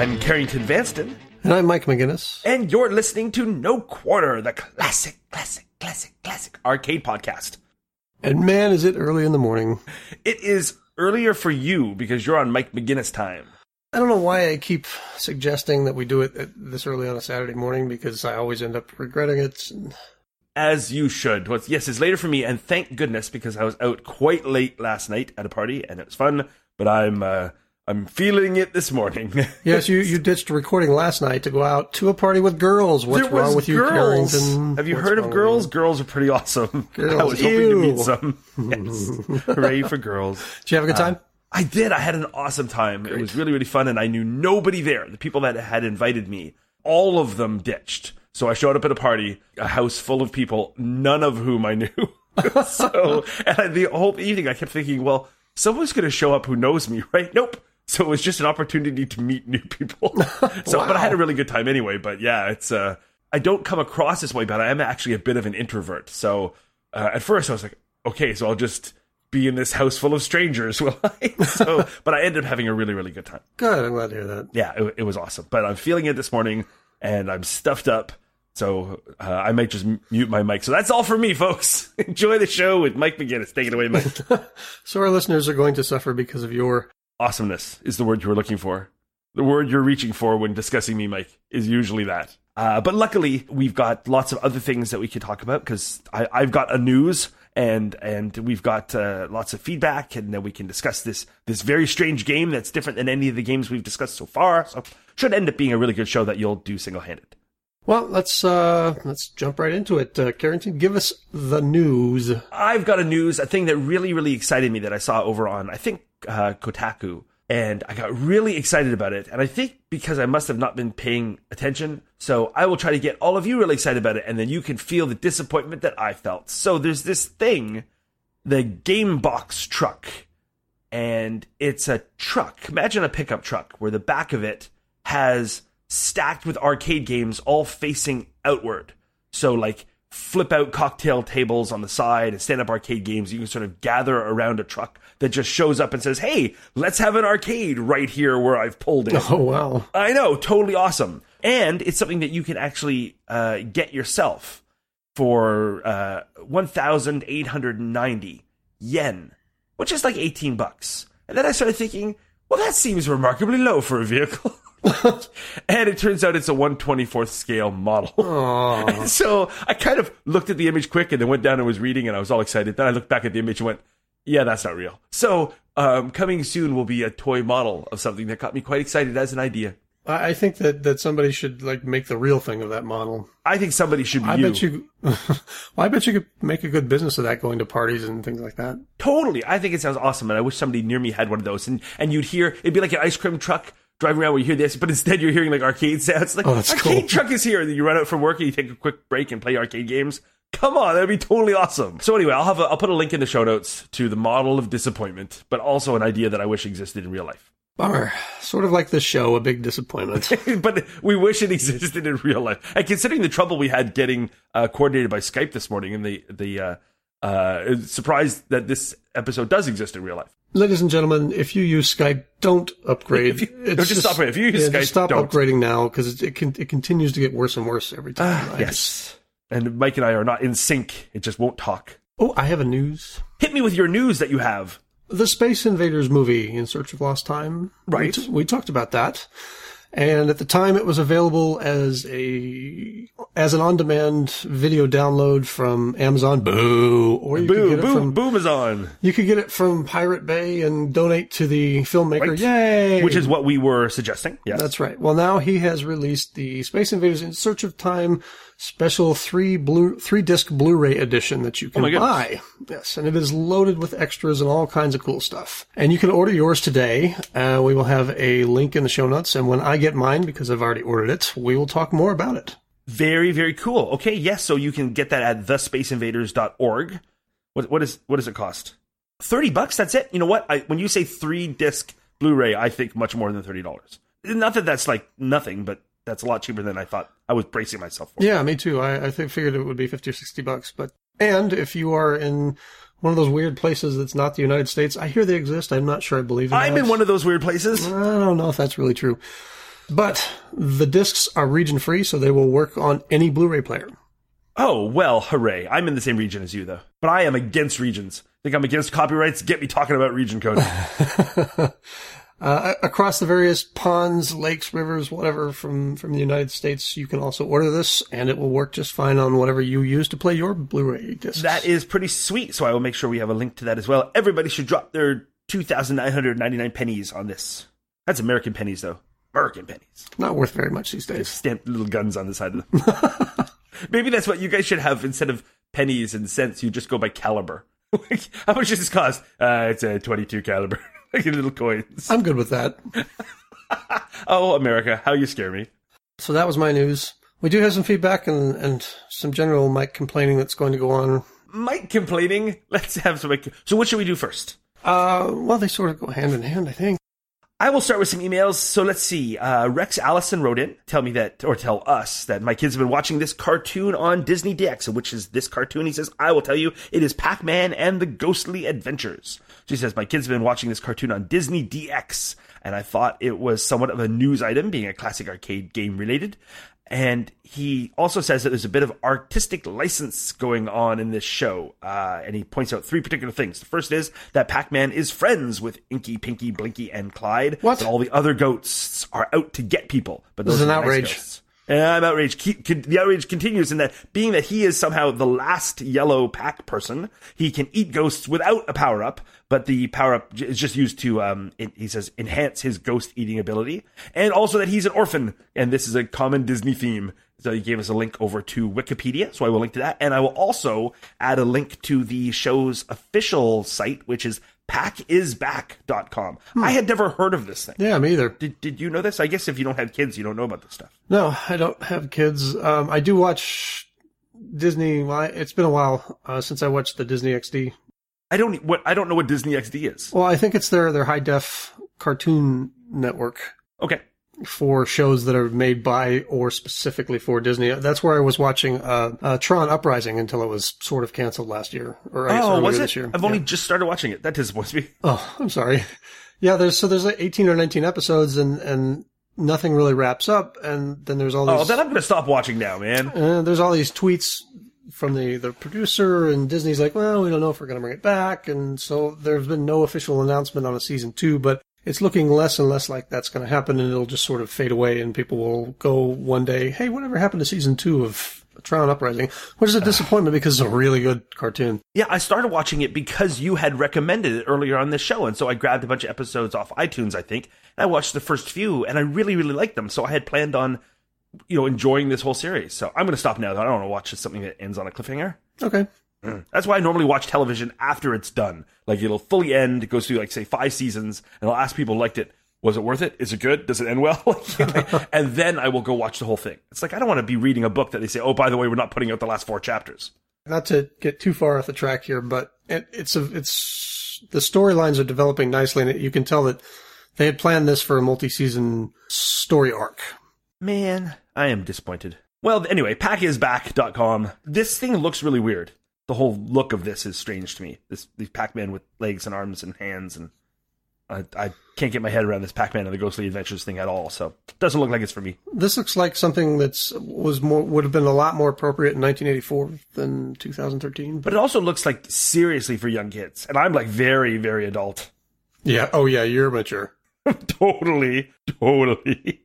I'm Carrington Vanston, And I'm Mike McGinnis. and you're listening to No Quarter, the classic, classic, classic, classic arcade podcast. And man, is it early in the morning. It is earlier for you because you're on Mike McGinnis time. I don't know why I keep suggesting that we do it this early on a Saturday morning because I always end up regretting it. As you should. Yes, it's later for me, and thank goodness because I was out quite late last night at a party and it was fun. But I'm uh, I'm feeling it this morning. Yes, you, you ditched recording last night to go out to a party with girls. What's There was wrong with you, girls. Carrington? Have you What's heard of girls? Girls are pretty awesome. I Girls, was hoping to meet some. Yes. Hooray for girls. Did you have a good uh, time? I did. I had an awesome time. It was really, really fun, and I knew nobody there. The people that had invited me, all of them ditched. So I showed up at a party, a house full of people, none of whom I knew. so, and I, the whole evening, I kept thinking, well, someone's going to show up who knows me, right? Nope. So it was just an opportunity to meet new people. so, but I had a really good time anyway. But yeah, it's uh, I don't come across this way, but I am actually a bit of an introvert. So uh, at first, I was like, okay, so I'll just be in this house full of strangers, will I? so, but I ended up having a really, really good time. Good, I'm glad to hear that. Yeah, it, it was awesome. But I'm feeling it this morning, and I'm stuffed up. So uh, I might just mute my mic. So that's all for me, folks. Enjoy the show with Mike McGinnis. Take it away, Mike. So our listeners are going to suffer because of your Awesomeness is the word you were looking for. The word you're reaching for when discussing me, Mike, is usually that. Uh, but luckily, we've got lots of other things that we could talk about because I've got a news and and we've got uh, lots of feedback, and then we can discuss this this very strange game that's different than any of the games we've discussed so far. So should end up being a really good show that you'll do single handed. Well, let's uh let's jump right into it. Uh, Carrington, give us the news. I've got a news, a thing that really, really excited me that I saw over on, I think, uh, Kotaku. And I got really excited about it. And I think because I must have not been paying attention. So I will try to get all of you really excited about it. And then you can feel the disappointment that I felt. So there's this thing, the Game Box truck. And it's a truck. Imagine a pickup truck where the back of it has stacked with arcade games all facing outward. So like flip out cocktail tables on the side and stand up arcade games. You can sort of gather around a truck that just shows up and says, Hey, let's have an arcade right here where I've pulled in. Oh wow. I know, totally awesome. And it's something that you can actually uh, get yourself for uh, 1,890 yen, which is like 18 bucks. And then I started thinking, well, that seems remarkably low for a vehicle. and it turns out it's a 124th scale model. So I kind of looked at the image quick and then went down and was reading and I was all excited. Then I looked back at the image and went, yeah, that's not real. So um, coming soon will be a toy model of something that got me quite excited as an idea. I think that, that somebody should like make the real thing of that model. I think somebody should be I you. bet you. well, I bet you could make a good business of that, going to parties and things like that. Totally. I think it sounds awesome, and I wish somebody near me had one of those. And and you'd hear it'd be like an ice cream truck driving around where you hear this, but instead you're hearing like arcade sounds. Like Oh, that's arcade cool. truck is here, and then you run out from work and you take a quick break and play arcade games. Come on, that'd be totally awesome. So anyway, I'll have a, I'll put a link in the show notes to the model of disappointment, but also an idea that I wish existed in real life. Bummer. Sort of like this show, a big disappointment. but we wish it existed in real life. And considering the trouble we had getting uh, coordinated by Skype this morning, and the the uh, uh, surprised that this episode does exist in real life. Ladies and gentlemen, if you use Skype, don't upgrade. If you- no, just stop it. If you use yeah, Skype, just stop don't. upgrading now because it, it, can, it continues to get worse and worse every time. Just- Ah, Yes. And Mike and I are not in sync. It just won't talk. Oh, I have a news. Hit me with your news that you have. The Space Invaders movie, In Search of Lost Time. Right. We, t- we talked about that. And at the time, it was available as a as an on-demand video download from Amazon. Boo! Or you could Boo, get it boo, from Boomazon. you could get it from Pirate Bay and donate to the filmmaker. Yay! Which is what we were suggesting. Yes. That's right. Well, now he has released the Space Invaders in Search of Time special three blue three disc Blu-ray edition that you can Oh buy. Yes, and it is loaded with extras and all kinds of cool stuff. And you can order yours today. Uh, we will have a link in the show notes, and when I get mine, because I've already ordered it, we will talk more about it. Very, very cool. Okay, yes, so you can get that at thespaceinvaders.org. What what is what does it cost? Thirty bucks. That's it. You know what? I, when you say three disc Blu-ray, I think much more than thirty dollars. Not that that's like nothing, but that's a lot cheaper than I thought. I was bracing myself for. Yeah, me too. I, I think, figured it would be 50 or 60 bucks. But, and if you are in One of those weird places that's not the United States. I hear they exist. I'm not sure I believe in I'm that. in one of those weird places. I don't know if that's really true. But the discs are region free, so they will work on any Blu-ray player. Oh, well, hooray. I'm in the same region as you, though. But I am against regions. Think I'm against copyrights? Get me talking about region code. Uh, across the various ponds, lakes, rivers, whatever from, from the United States, you can also order this, and it will work just fine on whatever you use to play your Blu-ray discs. that is pretty sweet, so I will make sure we have a link to that as well. Everybody should drop their 2,999 pennies on this. That's American pennies, though. American pennies. not worth very much these days. Stamped little guns on the side of them. Maybe that's what you guys should have instead of pennies and cents. You just go by caliber. How much does this cost? Uh, it's a 22 caliber. like little coins. I'm good with that. Oh, America, how you scare me. So that was my news. We do have some feedback and, and some general Mike complaining that's going to go on. Mike complaining. Let's have some. So, what should we do first? Uh, well, they sort of go hand in hand, I think. I will start with some emails. So let's see. Uh, Rex Allison wrote in, tell me that, or tell us that my kids have been watching this cartoon on Disney DX. Which is this cartoon? He says, I will tell you, it is Pac-Man and the Ghostly Adventures. She says, my kids have been watching this cartoon on Disney DX, and I thought it was somewhat of a news item, being a classic arcade game related. And he also says that there's a bit of artistic license going on in this show. Uh, and he points out three particular things. The first is that Pac-Man is friends with Inky, Pinky, Blinky, and Clyde. What? But all the other ghosts are out to get people. But those This is an nice outrage. ghosts. And I'm outraged. The outrage continues in that being that he is somehow the last yellow pack person, he can eat ghosts without a power up, but the power up is just used to, um, it, he says, enhance his ghost eating ability. And also that he's an orphan. And this is a common Disney theme. So he gave us a link over to Wikipedia. So I will link to that. And I will also add a link to the show's official site, which is packisback.com. I had never heard of this thing. Yeah, me either. Did, did you know this? I guess if you don't have kids, you don't know about this stuff. No, I don't have kids. Um, I do watch Disney. Well, it's been a while uh, since I watched the Disney XD. I don't what I don't know what Disney XD is. Well, I think it's their their high def cartoon network Okay. For shows that are made by or specifically for Disney. That's where I was watching uh, uh, Tron Uprising until it was sort of canceled last year. Or Oh, was it? this year. I've only just started watching it. That disappoints me. Oh, I'm sorry. Yeah, there's so there's like 18 or 19 episodes and and nothing really wraps up and then there's all these Oh, then I'm going to stop watching now, man. uh, there's all these tweets from the the producer and Disney's like, "Well, we don't know if we're going to bring it back." And so there's been no official announcement on a season 2, but it's looking less and less like that's going to happen and it'll just sort of fade away and people will go one day, "Hey, whatever happened to season 2 of Tron Uprising?" Which is a ah. disappointment because it's a really good cartoon. Yeah, I started watching it because you had recommended it earlier on this show, and so I grabbed a bunch of episodes off iTunes, I think, and I watched the first few, and I really, really liked them. So I had planned on, you know, enjoying this whole series. So I'm going to stop now. though. I don't want to watch something that ends on a cliffhanger. Okay. That's why I normally watch television after it's done. Like it'll fully end, it goes through like say five seasons, and I'll ask people liked it. Was it worth it? Is it good? Does it end well? and then I will go watch the whole thing. It's like I don't want to be reading a book that they say, oh, by the way, we're not putting out the last four chapters. not to get too far off the track here, but it, it's a, it's the storylines are developing nicely, and you can tell that they had planned this for a multi-season story arc. Man, I am disappointed. Well, anyway, packisback.com. This thing looks really weird. The whole look of this is strange to me. This these Pac-Man with legs and arms and hands and I, I can't get my head around this Pac-Man and the Ghostly Adventures thing at all. So it doesn't look like it's for me. This looks like something that's was more would have been a lot more appropriate in 1984 than 2013. But it also looks like seriously for young kids, and I'm like very, very adult. yeah, oh yeah, you're mature. totally, totally.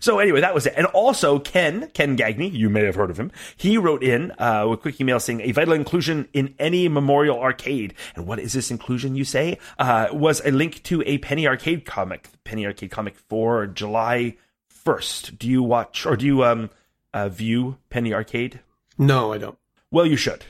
So anyway, that was it. And also Ken, Ken Gagne, you may have heard of him. He wrote in uh, a quick email saying a vital inclusion in any memorial arcade. And what is this inclusion? You say uh, was a link to a Penny Arcade comic, The Penny Arcade comic for July first. Do you watch or do you um uh, view Penny Arcade? No, I don't. Well, you should.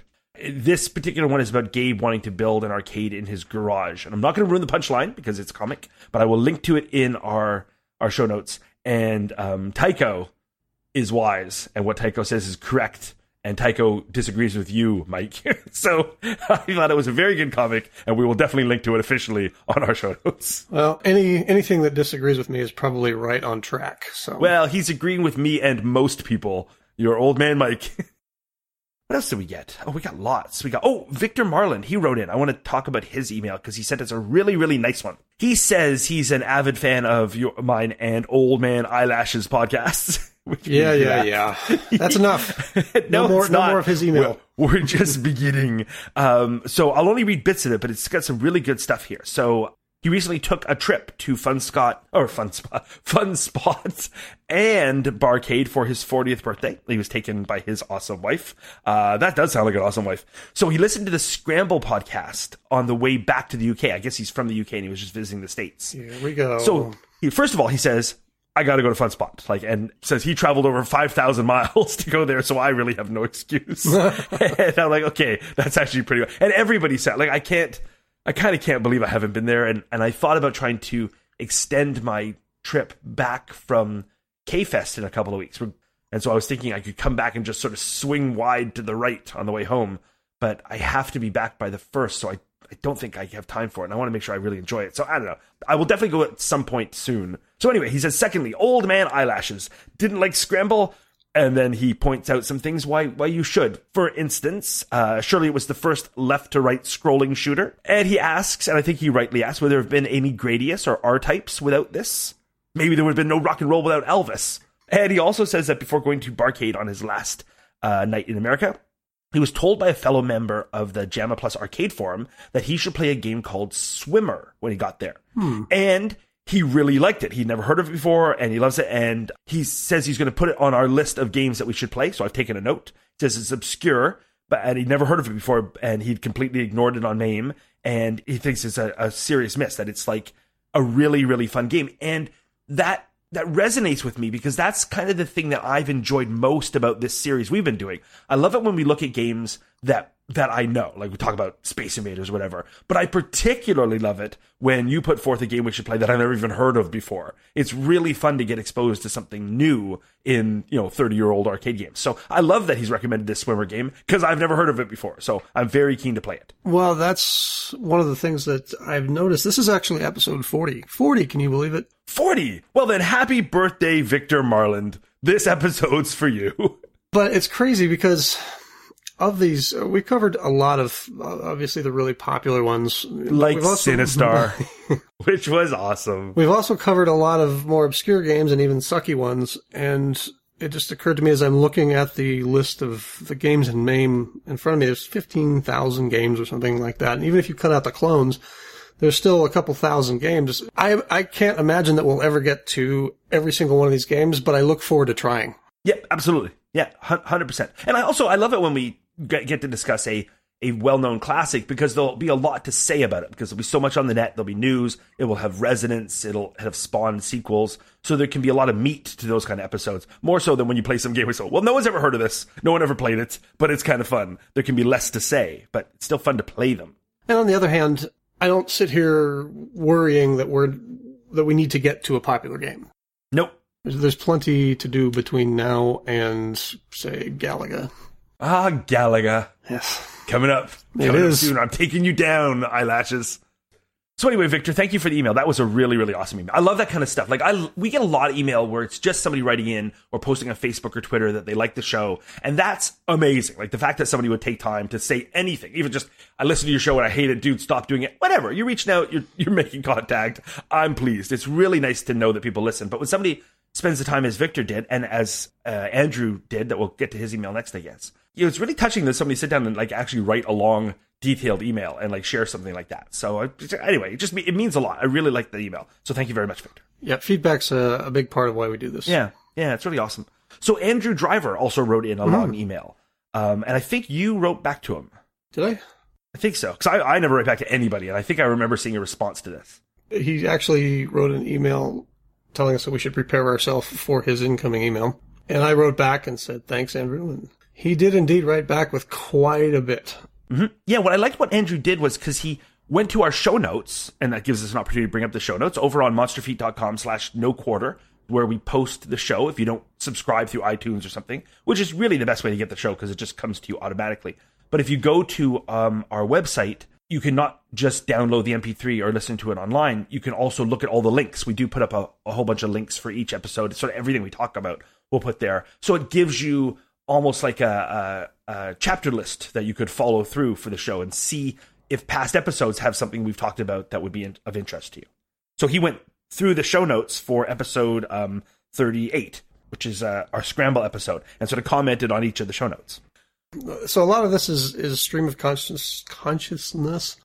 This particular one is about Gabe wanting to build an arcade in his garage. And I'm not going to ruin the punchline because it's comic, but I will link to it in our, our show notes. And um, Tycho is wise, and what Tycho says is correct. And Tycho disagrees with you, Mike. so I thought it was a very good comic, and we will definitely link to it officially on our show notes. Well, any anything that disagrees with me is probably right on track. So Well, he's agreeing with me and most people. Your old man, Mike. what else did we get? Oh, we got lots. We got, oh, Victor Marland. He wrote in. I want to talk about his email because he sent us a really, really nice one. He says he's an avid fan of your, mine and Old Man Eyelashes podcasts. yeah, yeah, yeah. That's enough. no, no more, no more of his email. We're, we're just beginning. Um, so I'll only read bits of it, but it's got some really good stuff here. So he recently took a trip to Fun Scott or Fun Spot, Fun Spots and Barcade for his 40th birthday. He was taken by his awesome wife. Uh, that does sound like an awesome wife. So he listened to the Scramble podcast on the way back to the UK. I guess he's from the UK and he was just visiting the States. Here we go. So he, first of all, he says, I got to go to Fun Spot. Like, and says he traveled over 5,000 miles to go there. So I really have no excuse. and I'm like, okay, that's actually pretty good. And everybody said, like, I can't, I kind of can't believe I haven't been there. And, and I thought about trying to extend my trip back from K Fest in a couple of weeks. And so I was thinking I could come back and just sort of swing wide to the right on the way home. But I have to be back by the first. So I, I don't think I have time for it. And I want to make sure I really enjoy it. So I don't know. I will definitely go at some point soon. So anyway, he says, secondly, old man eyelashes. Didn't like Scramble and then he points out some things why why you should. For instance, uh, surely it was the first left to right scrolling shooter, and he asks, and I think he rightly asks, would there have been any Gradius or R types without this? Maybe there would have been no rock and roll without Elvis. And he also says that before going to Barcade on his last uh, night in America, he was told by a fellow member of the JAMMA Plus arcade forum that he should play a game called Swimmer when he got there. Hmm. And he really liked it. He'd never heard of it before and he loves it. And he says he's going to put it on our list of games that we should play. So I've taken a note. Says it's obscure, but and he'd never heard of it before and he'd completely ignored it on name. And he thinks it's a, a serious miss that it's like a really, really fun game. And that that resonates with me because that's kind of the thing that I've enjoyed most about this series we've been doing. I love it when we look at games that that I know, like we talk about Space Invaders, or whatever. But I particularly love it when you put forth a game we should play that I've never even heard of before. It's really fun to get exposed to something new in you know thirty year old arcade games. So I love that he's recommended this swimmer game because I've never heard of it before. So I'm very keen to play it. Well, that's one of the things that I've noticed. This is actually episode forty. Forty, can you believe it? Forty. Well then, happy birthday, Victor Marland. This episode's for you. But it's crazy because of these, uh, we covered a lot of uh, obviously the really popular ones, like also, Sinistar, which was awesome. We've also covered a lot of more obscure games and even sucky ones, and it just occurred to me as I'm looking at the list of the games in MAME in front of me, there's 15,000 games or something like that. And even if you cut out the clones, there's still a couple thousand games. I, I can't imagine that we'll ever get to every single one of these games, but I look forward to trying. Yep, absolutely. Yeah, 100%. And I also, I love it when we get, get to discuss a a well-known classic because there'll be a lot to say about it because there'll be so much on the net. There'll be news. It will have resonance. It'll have spawned sequels. So there can be a lot of meat to those kind of episodes more so than when you play some game where so well no one's ever heard of this. No one ever played it but it's kind of fun. There can be less to say but it's still fun to play them. And on the other hand i don't sit here worrying that we're that we need to get to a popular game. Nope. There's, there's plenty to do between now and say galaga Ah, Gallagher. Yes. Coming up. It Coming up is. soon. I'm taking you down, eyelashes. So anyway, Victor, thank you for the email. That was a really, really awesome email. I love that kind of stuff. Like I, we get a lot of email where it's just somebody writing in or posting on Facebook or Twitter that they like the show. And that's amazing. Like the fact that somebody would take time to say anything, even just, I listen to your show and I hate it, dude, stop doing it. Whatever. You're reaching out, you're, you're making contact. I'm pleased. It's really nice to know that people listen. But when somebody spends the time as Victor did and as uh, Andrew did, that we'll get to his email next, I guess. You know, it's really touching that somebody sit down and like actually write a long, detailed email and like share something like that. So uh, anyway, it just it means a lot. I really like the email. So thank you very much, Victor. Yeah, feedback's a, a big part of why we do this. Yeah, yeah, it's really awesome. So Andrew Driver also wrote in a long email, um, and I think you wrote back to him. Did I? I think so because I, I never write back to anybody, and I think I remember seeing a response to this. He actually wrote an email telling us that we should prepare ourselves for his incoming email. And I wrote back and said, thanks, Andrew. And he did indeed write back with quite a bit. hmm Yeah, what I liked what Andrew did was because he went to our show notes, and that gives us an opportunity to bring up the show notes over on monsterfeet.com slash no quarter, where we post the show if you don't subscribe through iTunes or something, which is really the best way to get the show because it just comes to you automatically. But if you go to um, our website, you can not just download the MP3 or listen to it online. You can also look at all the links. We do put up a, a whole bunch of links for each episode. Sort of everything we talk about, we'll put there. So it gives you almost like a, a, a chapter list that you could follow through for the show and see if past episodes have something we've talked about that would be in, of interest to you. So he went through the show notes for episode um, 38, which is uh, our scramble episode, and sort of commented on each of the show notes. So a lot of this is is stream of conscious consciousness,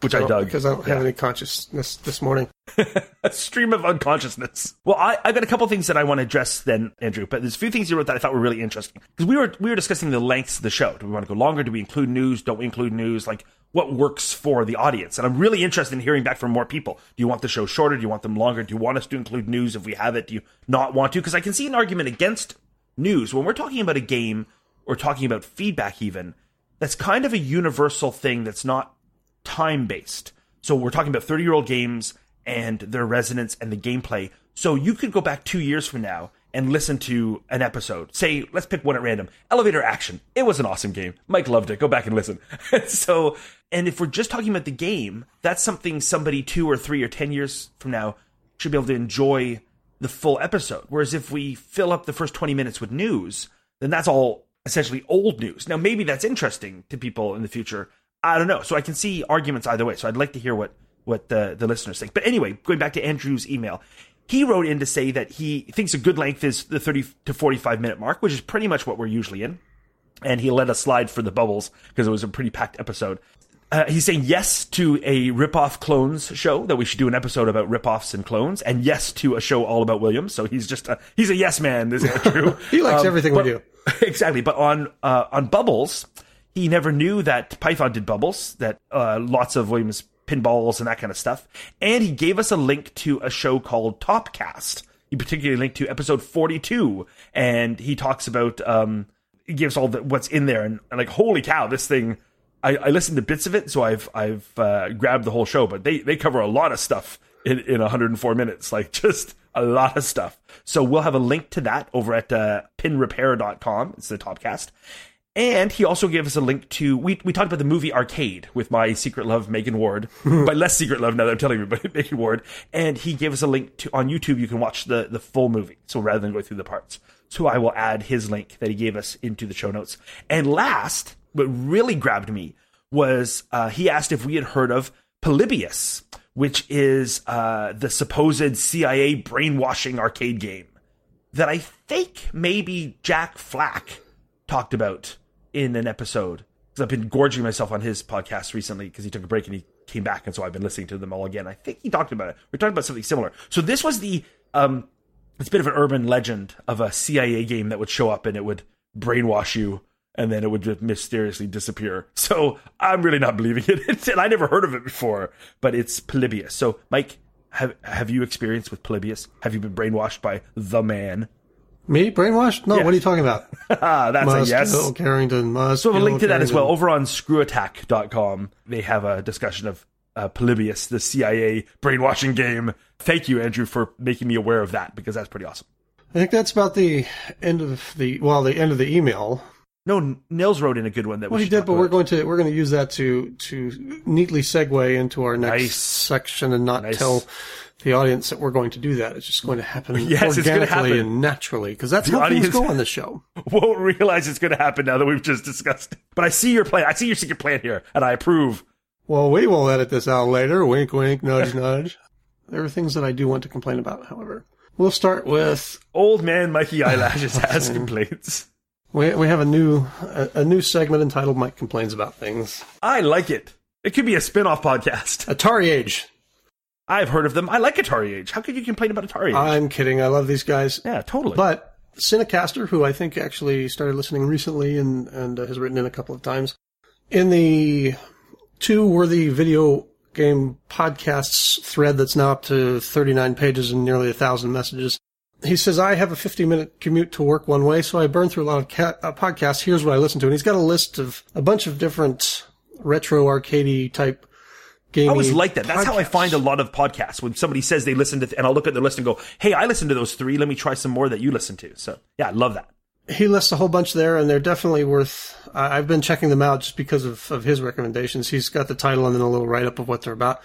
which I, I dug because I don't have any consciousness this morning. a stream of unconsciousness. Well, I I got a couple things that I want to address then, Andrew. But there's a few things you wrote that I thought were really interesting because we were we were discussing the lengths of the show. Do we want to go longer? Do we include news? Don't we include news? Like what works for the audience. And I'm really interested in hearing back from more people. Do you want the show shorter? Do you want them longer? Do you want us to include news if we have it? Do you not want to? Because I can see an argument against news when we're talking about a game or talking about feedback, even that's kind of a universal thing that's not time based. So we're talking about 30 year old games and their resonance and the gameplay. So you could go back two years from now and listen to an episode. Say, let's pick one at random. Elevator Action. It was an awesome game. Mike loved it. Go back and listen. so, and if we're just talking about the game, that's something somebody two or three or 10 years from now should be able to enjoy the full episode. Whereas if we fill up the first 20 minutes with news, then that's all essentially old news. Now, maybe that's interesting to people in the future. I don't know. So I can see arguments either way. So I'd like to hear what, what the, the listeners think. But anyway, going back to Andrew's email, he wrote in to say that he thinks a good length is the 30 to 45 minute mark, which is pretty much what we're usually in. And he let us slide for the bubbles because it was a pretty packed episode. Uh, he's saying yes to a rip-off clones show that we should do an episode about rip-offs and clones, and yes to a show all about Williams. So he's just a, he's a yes man. Is that true? he likes um, everything but, we do. Exactly. But on uh, on Bubbles, he never knew that Python did Bubbles. That uh, lots of Williams pinballs and that kind of stuff. And he gave us a link to a show called Topcast. He particularly linked to episode 42, and he talks about, um, he gives all the, what's in there, and, and like, holy cow, this thing. I, I, listened to bits of it, so I've I've uh, grabbed the whole show, but they they cover a lot of stuff in in 104 minutes, like just a lot of stuff. So we'll have a link to that over at uh, pinrepair.com. It's the Topcast. And he also gave us a link to we we talked about the movie Arcade with my secret love Megan Ward, my less secret love now that I'm telling you, but Megan Ward. And he gave us a link to on YouTube. You can watch the the full movie. So rather than go through the parts, so I will add his link that he gave us into the show notes. And last, what really grabbed me was uh, he asked if we had heard of Polybius, which is uh, the supposed CIA brainwashing arcade game that I think maybe Jack Flack talked about in an episode because I've been gorging myself on his podcast recently because he took a break and he came back, and so I've been listening to them all again. I think he talked about it. We're talking about something similar. So this was the um, it's a bit of an urban legend of a CIA game that would show up and it would brainwash you and then it would just mysteriously disappear. So I'm really not believing it. and I never heard of it before, but it's Polybius. So Mike, have have you experienced with Polybius? Have you been brainwashed by the man? Me brainwashed? No, yeah. what are you talking about? That's must a yes. Kill Carrington must. So a link to Carrington. that as well over on screwattack.com. They have a discussion of uh, Polybius, the CIA brainwashing game. Thank you, Andrew, for making me aware of that because that's pretty awesome. I think that's about the end of the well, the end of the email. No, Nils wrote in a good one that well, we he did, but we're going to we're going to use that to to neatly segue into our next nice. section and not nice. tell the audience that we're going to do that. It's just going to happen yes, organically happen. and naturally because that's the how things go on the show. Won't realize it's going to happen now that we've just discussed. It. But I see your plan. I see your secret plan here, and I approve. Well, we will edit this out later. Wink, wink, nudge, nudge. There are things that I do want to complain about, however. We'll start with old man Mikey Eyelashes has complaints. We we have a new a, a new segment entitled "Mike Complains About Things." I like it. It could be a spin-off podcast. Atari Age. I've heard of them. I like Atari Age. How could you complain about Atari Age? I'm kidding. I love these guys. Yeah, totally. But Cinecaster, who I think actually started listening recently and, and uh, has written in a couple of times, in the two worthy video game podcasts thread that's now up to 39 pages and nearly a thousand messages. He says, I have a 50 minute commute to work one way, so I burn through a lot of ca- uh, podcasts. Here's what I listen to. And he's got a list of a bunch of different retro arcade type games. I always like that. That's how I find a lot of podcasts when somebody says they listen to, and I'll look at their list and go, "Hey, I listened to those three. Let me try some more that you listen to." So yeah, I love that. He lists a whole bunch there, and they're definitely worth. I've been checking them out just because of, of his recommendations. He's got the title and then a little write up of what they're about.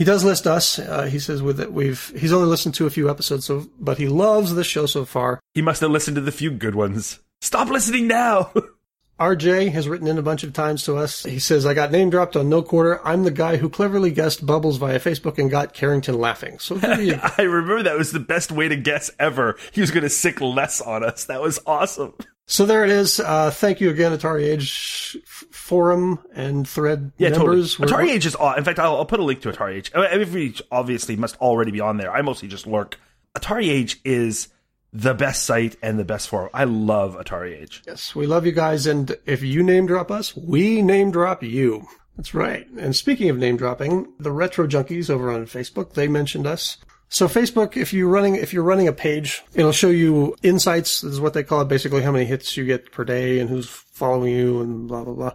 He does list us. Uh, he says with it, we've he's only listened to a few episodes, so but he loves the show so far. He must have listened to the few good ones. Stop listening now. RJ has written in a bunch of times to us. He says, I got name dropped on no quarter. I'm the guy who cleverly guessed Bubbles via Facebook and got Carrington laughing. So there you go. I remember that was the best way to guess ever. He was going to sick less on us. That was awesome. So there it is. Uh, thank you again, Atari Age f- forum and thread Yeah, members. totally. Atari Age is aw- In fact, I'll, I'll put a link to Atari Age. Uh, Every obviously must already be on there. I mostly just lurk. Atari Age is the best site and the best forum. I love Atari Age. Yes, we love you guys, and if you name drop us, we name drop you. That's right. And speaking of name dropping, the Retro Junkies over on Facebook, they mentioned us. So Facebook, if you're running if you're running a page, it'll show you insights. This is what they call it, basically how many hits you get per day and who's following you and blah blah blah.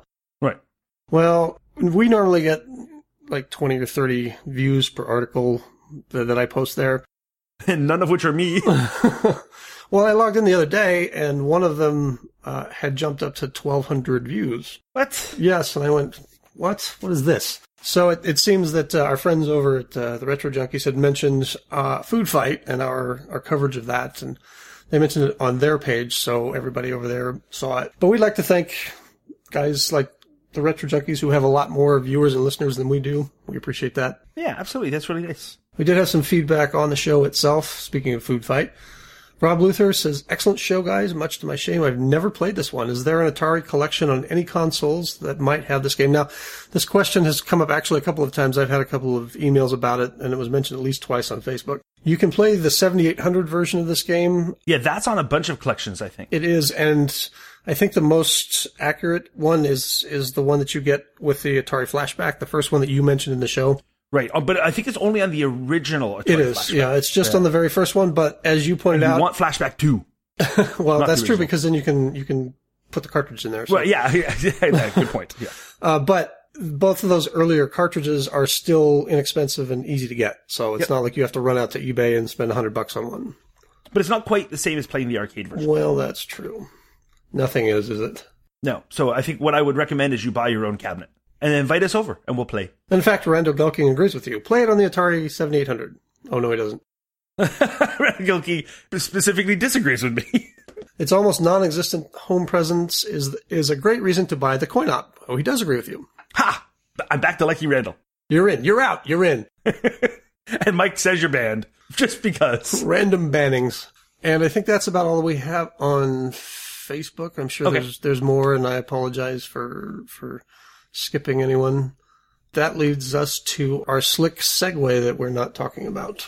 Well, we normally get like 20 or 30 views per article that, that I post there. And none of which are me. well, I logged in the other day and one of them uh, had jumped up to 1200 views. what? Yes, and I went, what? What is this? So it, it seems that uh, our friends over at uh, the Retro Junkies had mentioned uh, Food Fight and our, our coverage of that, and they mentioned it on their page, so everybody over there saw it. But we'd like to thank guys like the Retro Junkies who have a lot more viewers and listeners than we do. We appreciate that. Yeah, absolutely. That's really nice. We did have some feedback on the show itself. Speaking of Food Fight, Rob Luther says, "Excellent show, guys. Much to my shame, I've never played this one. Is there an Atari collection on any consoles that might have this game?" Now, this question has come up actually a couple of times. I've had a couple of emails about it, and it was mentioned at least twice on Facebook. You can play the 7800 version of this game. Yeah, that's on a bunch of collections, I think. It is, and I think the most accurate one is is the one that you get with the Atari Flashback, the first one that you mentioned in the show. Right. Oh, but I think it's only on the original Atari It is, Flashback. yeah. It's just on the very first one, but as you pointed You out, want Flashback 2. well, not that's true because then you can you can put the cartridge in there. So. Well, yeah, yeah, good point. Yeah. Uh, but both of those earlier cartridges are still inexpensive and easy to get. So it's Yep. not like you have to run out to eBay and spend a hundred bucks on one. But it's not quite the same as playing the arcade version. Well, that's true. Nothing is, is it? No. So I think what I would recommend is you buy your own cabinet and invite us over and we'll play. In fact, Rando Belking agrees with you. Play it on the Atari 7800. Oh no, he doesn't. Gilkey specifically disagrees with me. Its almost non-existent home presence is is a great reason to buy the coin op. Oh, he does agree with you. ha! I'm back to Lucky Randall. You're in. You're out. You're in. And Mike says you're banned just because. random bannings. And I think that's about all we have on Facebook. I'm sure Okay. there's there's more, and I apologize for for skipping anyone. That leads us to our slick segue that we're not talking about.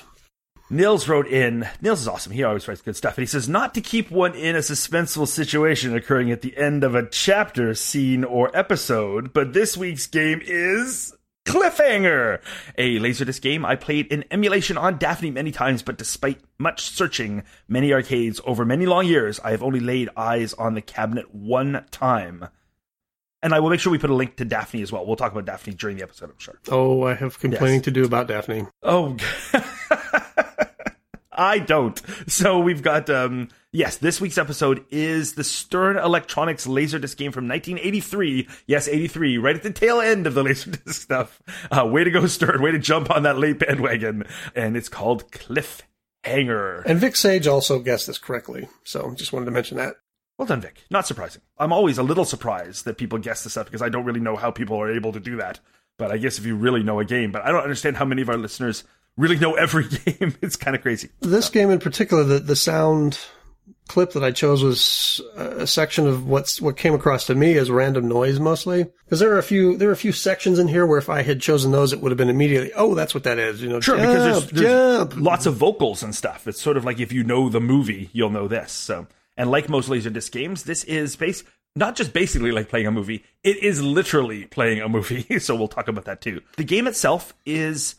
Nils wrote in, Nils is awesome. He always writes good stuff. And he says, not to keep one in a suspenseful situation occurring at the end of a chapter, scene, or episode, but this week's game is Cliffhanger, a Laserdisc game I played in emulation on Daphne many times, but despite much searching many arcades over many long years, I have only laid eyes on the cabinet one time. And I will make sure we put a link to Daphne as well. We'll talk about Daphne during the episode, I'm sure. Oh, I have complaining Yes. to do about Daphne. Oh, I don't. So we've got, um, yes, this week's episode is the Stern Electronics Laserdisc game from 1983. Yes, 83, right at the tail end of the Laserdisc stuff. Uh, way to go, Stern. Way to jump on that late bandwagon. And it's called Cliffhanger. And Vic Sage also guessed this correctly, so just wanted to mention that. Well done, Vic. Not surprising. I'm always a little surprised that people guess this stuff because I don't really know how people are able to do that. But I guess if you really know a game, but I don't understand how many of our listeners really know every game. It's kind of crazy. This game in particular, the the sound clip that I chose was a section of what's what came across to me as random noise mostly because there are a few there are a few sections in here where if I had chosen those it would have been immediately oh that's what that is you know Sure, jump, because there's, there's lots of vocals and stuff. It's sort of like if you know the movie, you'll know this. So, and like most Laserdisc games, this is base not just basically like playing a movie. It is literally playing a movie. so we'll talk about that too. The game itself is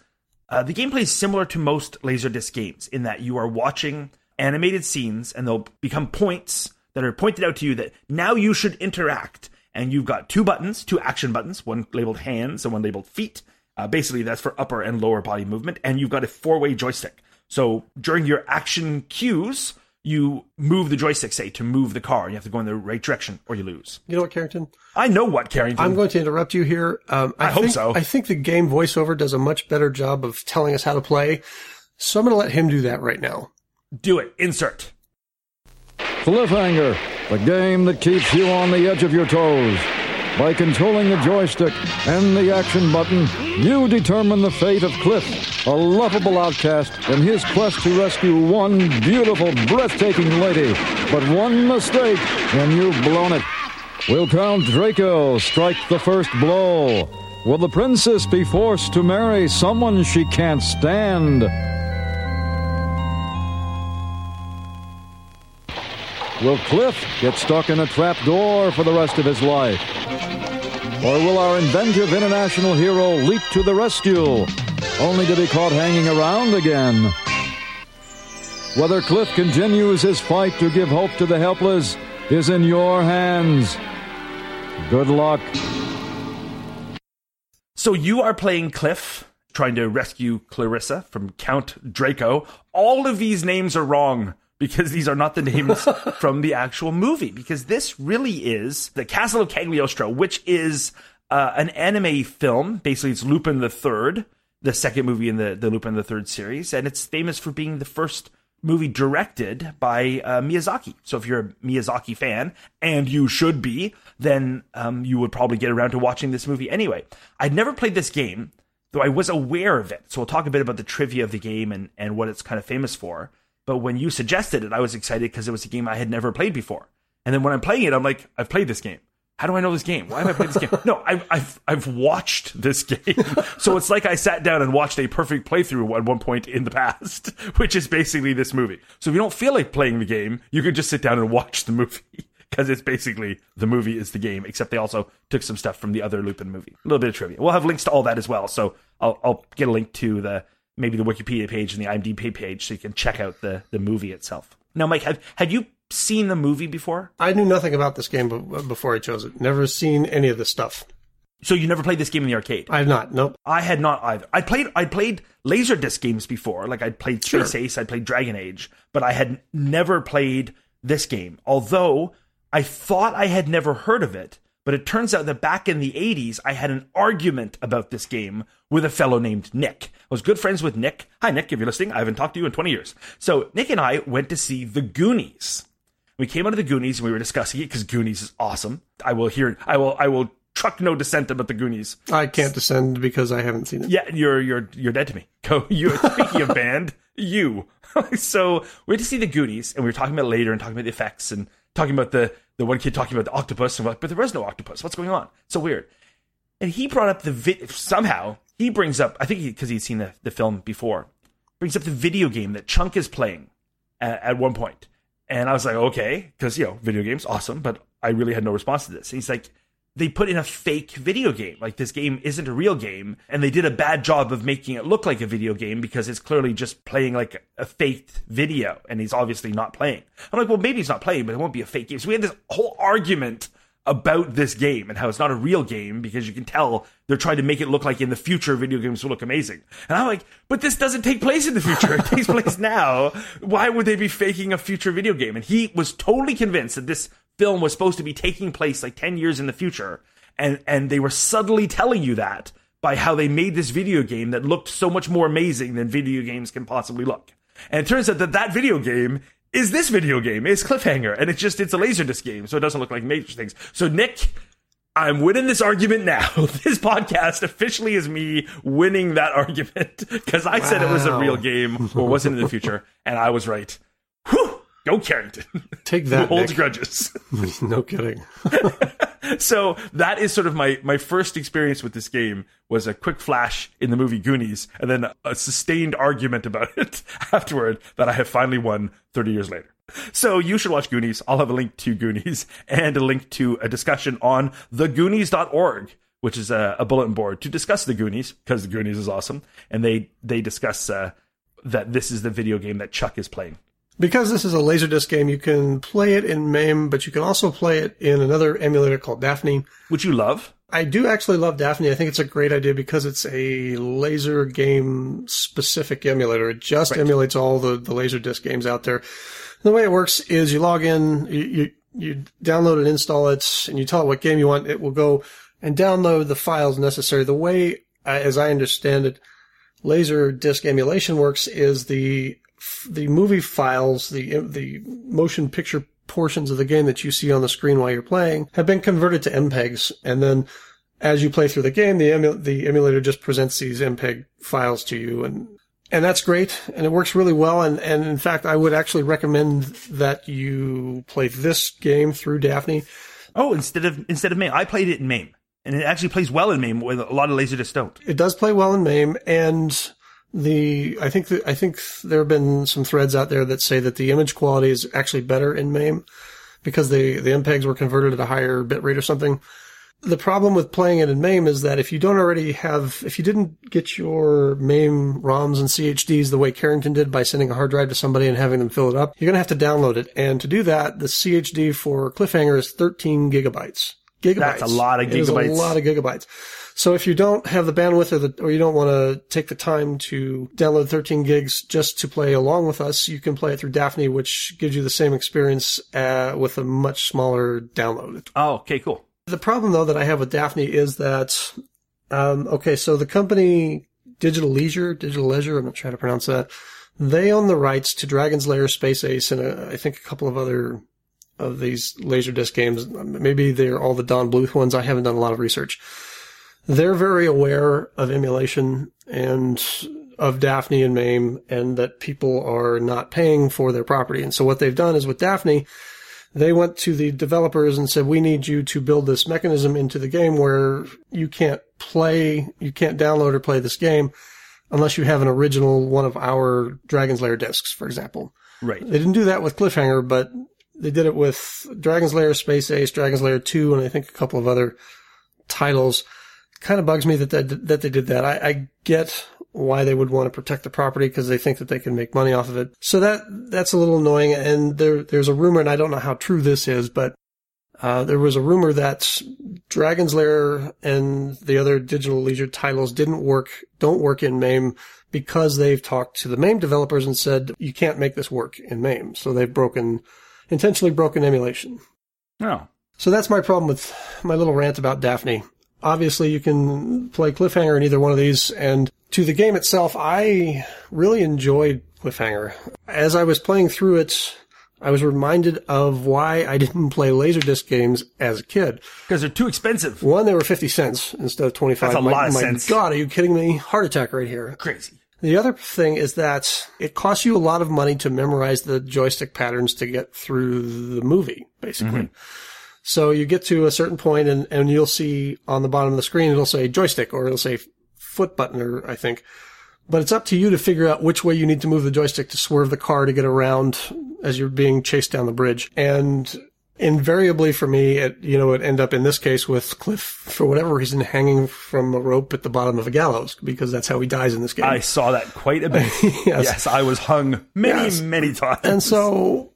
uh, the gameplay is similar to most Laserdisc games in that you are watching animated scenes and they'll become points that are pointed out to you that now you should interact. And you've got two buttons, two action buttons, one labeled hands and one labeled feet. Uh, basically, that's for upper and lower body movement. And you've got a four way joystick. So during your action cues, you move the joystick, say, to move the car. You have to go in the right direction or you lose. you know what Carrington I know what, Carrington. I'm going to interrupt you here um, I, I hope think, so. I think the game voiceover does a much better job of telling us how to play so I'm going to let him do that right now Do it. Insert. Cliffhanger. the game that keeps you on the edge of your toes. By controlling the joystick and the action button, you determine the fate of Cliff, a lovable outcast in his quest to rescue one beautiful, breathtaking lady. But one mistake, and you've blown it. Will Count Draco strike the first blow? Will the princess be forced to marry someone she can't stand? Will Cliff get stuck in a trap door for the rest of his life? Or will our inventive international hero leap to the rescue, only to be caught hanging around again? Whether Cliff continues his fight to give hope to the helpless is in your hands. Good luck. So you are playing Cliff, trying to rescue Clarissa from Count Draco. All of these names are wrong because these are not the names from the actual movie. Because this really is the Castle of Cagliostro, which is uh, an anime film. Basically, it's Lupin the Third, the second movie in the, the Lupin the Third series, and it's famous for being the first movie directed by uh, Miyazaki. So if you're a Miyazaki fan, and you should be, then um, you would probably get around to watching this movie anyway. I'd never played this game, though I was aware of it. So we'll talk a bit about the trivia of the game and, and what it's kind of famous for. But when you suggested it, I was excited because it was a game I had never played before. And then when I'm playing it, I'm like, I've played this game. How do I know this game? Why have I played this game? No, I've, I've, I've watched this game. So it's like I sat down and watched a perfect playthrough at one point in the past, which is basically this movie. So if you don't feel like playing the game, you can just sit down and watch the movie because it's basically the movie is the game, except they also took some stuff from the other Lupin movie. A little bit of trivia. We'll have links to all that as well. So I'll, I'll get a link to the maybe the Wikipedia page and the IMDb page so you can check out the, the movie itself. Now, Mike, have, had you seen the movie before? I knew nothing about this game uh, before I chose it. Never seen any of this stuff. So you never played this game in the arcade? I have not. Nope. I had not either. I played I played Laserdisc games before. Like I'd played Space Sure. Ace, I'd played Dragon Age, but I had never played this game. Although I thought I had never heard of it, but it turns out that back in the 80s I had an argument about this game with a fellow named Nick. I was good friends with Nick. Hi Nick, if you're listening, I haven't talked to you in 20 years. So Nick and I went to see The Goonies. We came out of the Goonies and we were discussing it because Goonies is awesome. I will hear I will I will truck no dissent about the Goonies. I can't descend because I haven't seen it. Yeah, you're you're you're dead to me. Go. You speaking of band, you. so we went to see the Goonies, and we were talking about later and talking about the effects and talking about the the one kid talking about the octopus and we're like, but there was no octopus. What's going on? So weird. And he brought up the vi- somehow he brings up. I think because he'd seen the the film before, brings up the video game that Chunk is playing at, at one point. And I was like, okay, because you know, video games awesome, but I really had no response to this. And he's like, they put in a fake video game. Like this game isn't a real game, and they did a bad job of making it look like a video game because it's clearly just playing like a faked video, and he's obviously not playing. I'm like, well, maybe he's not playing, but it won't be a fake game. So we had this whole argument about this game and how it's not a real game because you can tell they're trying to make it look like in the future video games will look amazing. And I'm like, but this doesn't take place in the future. It takes place now. Why would they be faking a future video game? And he was totally convinced that this film was supposed to be taking place like 10 years in the future. And, and they were subtly telling you that by how they made this video game that looked so much more amazing than video games can possibly look. And it turns out that that video game is this video game. It's Cliffhanger, and it's just it's a laserdisc game, so it doesn't look like major things. So Nick, I'm winning this argument now. This podcast officially is me winning that argument because I said it was a real game or wasn't in the future, and I was right. Whew! Go Carrington. Take Who that, holds Nick. grudges. no kidding. so that is sort of my my first experience with this game was a quick flash in the movie Goonies, and then a sustained argument about it afterward that I have finally won 30 years later. So you should watch Goonies. I'll have a link to Goonies and a link to a discussion on thegoonies.org, which is a, a bulletin board to discuss the Goonies because the Goonies is awesome, and they they discuss uh, that this is the video game that Chunk is playing. Because this is a Laserdisc game, you can play it in MAME, but you can also play it in another emulator called Daphne. Which you love. I do actually love Daphne. I think it's a great idea because it's a laser game specific emulator. It just Right. emulates all the, the Laserdisc games out there. The way it works is you log in, you, you, you download and install it, and you tell it what game you want. It will go and download the files necessary. The way, uh, as I understand it, Laserdisc emulation works is the the movie files, the the motion picture portions of the game that you see on the screen while you're playing have been converted to MPEGs. And then as you play through the game, the, emu- the emulator just presents these MPEG files to you and and that's great and it works really well and, and in fact I would actually recommend that you play this game through Daphne. Oh, instead of instead of MAME, I played it in MAME, and it actually plays well in MAME. With a lot of Laserdisc don't. It does play well in MAME and the I think that I think there have been some threads out there that say that the image quality is actually better in MAME because the the MPEGs were converted at a higher bit rate or something. The problem with playing it in MAME is that if you don't already have, if you didn't get your MAME ROMs and CHDs the way Carrington did by sending a hard drive to somebody and having them fill it up, you're going to have to download it. And to do that, the CHD for Cliffhanger is 13 gigabytes. Gigabytes. That's a lot of gigabytes. a lot of gigabytes. So if you don't have the bandwidth or, the, or you don't want to take the time to download 13 gigs just to play along with us, you can play it through Daphne, which gives you the same experience uh, with a much smaller download. Oh, okay, cool. The problem though that I have with Daphne is that, um, okay, so the company Digital Leisure, Digital Leisure, I'm not trying to pronounce that. They own the rights to Dragon's Lair, Space Ace, and uh, I think a couple of other of these Laserdisc games. Maybe they're all the Don Bluth ones. I haven't done a lot of research. They're very aware of emulation and of Daphne and MAME and that people are not paying for their property. And so what they've done is with Daphne, they went to the developers and said, we need you to build this mechanism into the game where you can't play, you can't download or play this game unless you have an original one of our Dragon's Lair discs, for example. Right. They didn't do that with Cliffhanger, but they did it with Dragon's Lair, Space Ace, Dragon's Lair 2, and I think a couple of other titles. Kind of bugs me that that, that they did that. I, I get why they would want to protect the property because they think that they can make money off of it. So that that's a little annoying. And there there's a rumor, and I don't know how true this is, but uh, there was a rumor that Dragon's Lair and the other digital leisure titles didn't work, don't work in MAME because they've talked to the MAME developers and said you can't make this work in MAME. So they've broken, intentionally broken emulation. Oh. So that's my problem with my little rant about Daphne. Obviously, you can play Cliffhanger in either one of these, and to the game itself, I really enjoyed Cliffhanger. As I was playing through it, I was reminded of why I didn't play Laserdisc games as a kid. Because they're too expensive. One, they were 50 cents instead of 25. That's a my, lot of my cents. God, are you kidding me? Heart attack right here. Crazy. The other thing is that it costs you a lot of money to memorize the joystick patterns to get through the movie, basically. Mm-hmm. So you get to a certain point and, and you'll see on the bottom of the screen, it'll say joystick or it'll say foot button or I think. But it's up to you to figure out which way you need to move the joystick to swerve the car to get around as you're being chased down the bridge. And invariably for me, it, you know, it end up in this case with Cliff, for whatever reason, hanging from a rope at the bottom of a gallows because that's how he dies in this game. I saw that quite a bit. yes. I was hung many, Yes. many times. And so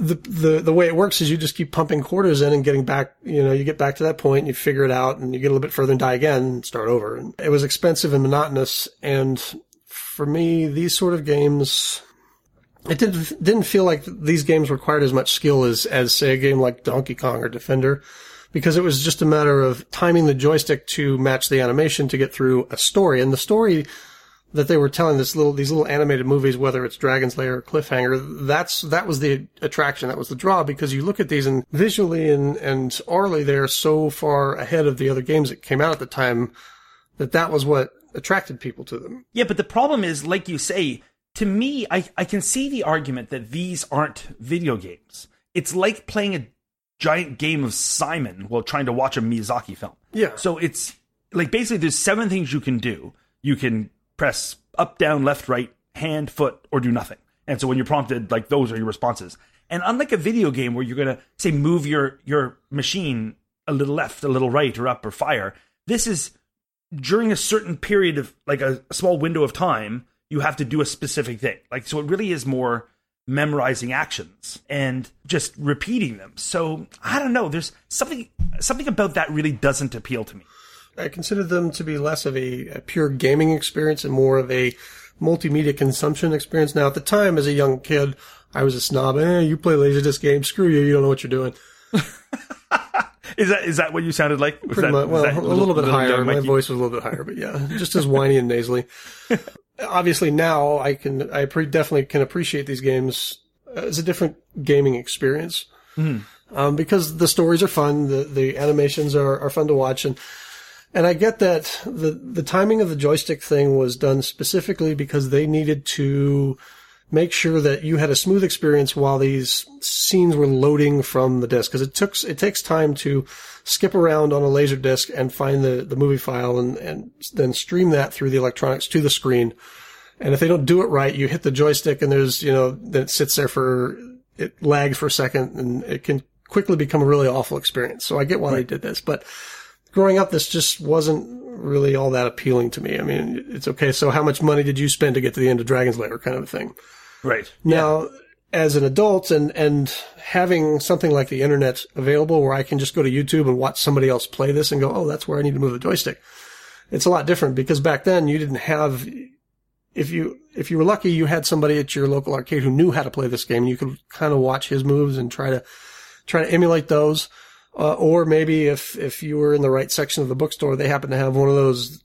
the, the, the way it works is you just keep pumping quarters in and getting back, you know, you get back to that point and you figure it out and you get a little bit further and die again and start over. And it was expensive and monotonous. And for me, these sort of games, it didn't, didn't feel like these games required as much skill as, as say a game like Donkey Kong or Defender. Because it was just a matter of timing the joystick to match the animation to get through a story. And the story that they were telling this little these little animated movies, whether it's Dragon's Lair or Cliffhanger, that's that was the attraction, that was the draw, because you look at these and visually and and orally they're so far ahead of the other games that came out at the time that that was what attracted people to them. Yeah, but the problem is, like you say, to me, I, I can see the argument that these aren't video games. It's like playing a giant game of Simon while trying to watch a Miyazaki film. Yeah. So it's like basically there's seven things you can do. You can press up, down, left, right, hand, foot, or do nothing. And so when you're prompted, like those are your responses. And unlike a video game where you're gonna say move your your machine a little left, a little right, or up, or fire, this is during a certain period of like a, a small window of time, you have to do a specific thing. Like so, it really is more memorizing actions and just repeating them. So I don't know. There's something something about that really doesn't appeal to me. I consider them to be less of a, a pure gaming experience and more of a multimedia consumption experience. Now, at the time, as a young kid, I was a snob. Eh, you play Laserdisc games. Screw you. You don't know what you're doing. Is that is that what you sounded like? Was Pretty that- much. Well, that a little, bit higher. My voice was a little bit higher, but yeah, just as whiny and nasally. Obviously, now I can, I pre- definitely can appreciate these games as a different gaming experience. um, because the stories are fun, the the animations are, are fun to watch, and and I get that the the timing of the joystick thing was done specifically because they needed to make sure that you had a smooth experience while these scenes were loading from the disc because it took it takes time to skip around on a laser disc and find the, the movie file and, and then stream that through the electronics to the screen. And if they don't do it right, you hit the joystick and there's, you know, then it sits there for, it lags for a second and it can quickly become a really awful experience. So I get why they did this, but growing up, this just wasn't really all that appealing to me. I mean, it's okay. So how much money did you spend to get to the end of Dragon's Lair kind of a thing? Right. Now, as an adult and, and having something like the internet available where I can just go to YouTube and watch somebody else play this and go, oh, that's where I need to move the joystick. It's a lot different because back then you didn't have, if you, if you were lucky, you had somebody at your local arcade who knew how to play this game and you could kind of watch his moves and try to, try to emulate those. Uh, or maybe if, if you were in the right section of the bookstore, they happen to have one of those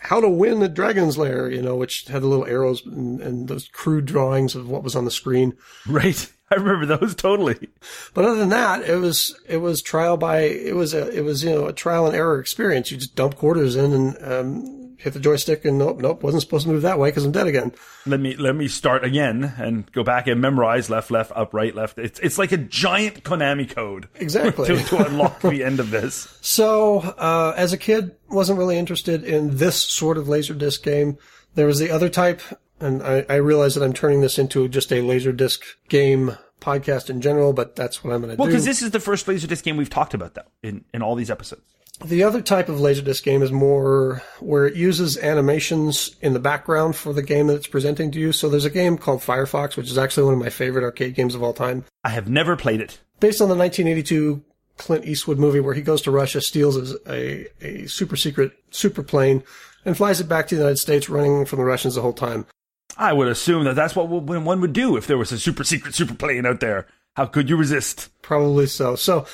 how to win the dragon's lair, you know, which had the little arrows and, and, those crude drawings of what was on the screen. Right. I remember those totally. But other than that, it was, it was trial by, it was a, it was, you know, a trial and error experience. You just dump quarters in and, um, hit the joystick and nope, nope, wasn't supposed to move that way because I'm dead again. Let me let me start again and go back and memorize left, left, up, right, left. It's it's like a giant Konami code. Exactly. to, to unlock the end of this. So, uh, as a kid, wasn't really interested in this sort of laserdisc game. There was the other type, and I, I realize that I'm turning this into just a laserdisc game podcast in general, but that's what I'm going to Well, do. because this is the first Laserdisc game we've talked about, though, in, in all these episodes. The other type of Laserdisc game is more where it uses animations in the background for the game that it's presenting to you. So there's a game called Firefox, which is actually one of my favorite arcade games of all time. I have never played it. Based on the 1982 Clint Eastwood movie where he goes to Russia, steals a, a super secret super plane, and flies it back to the United States running from the Russians the whole time. I would assume that that's what one would do if there was a super secret super plane out there. How could you resist? Probably so. So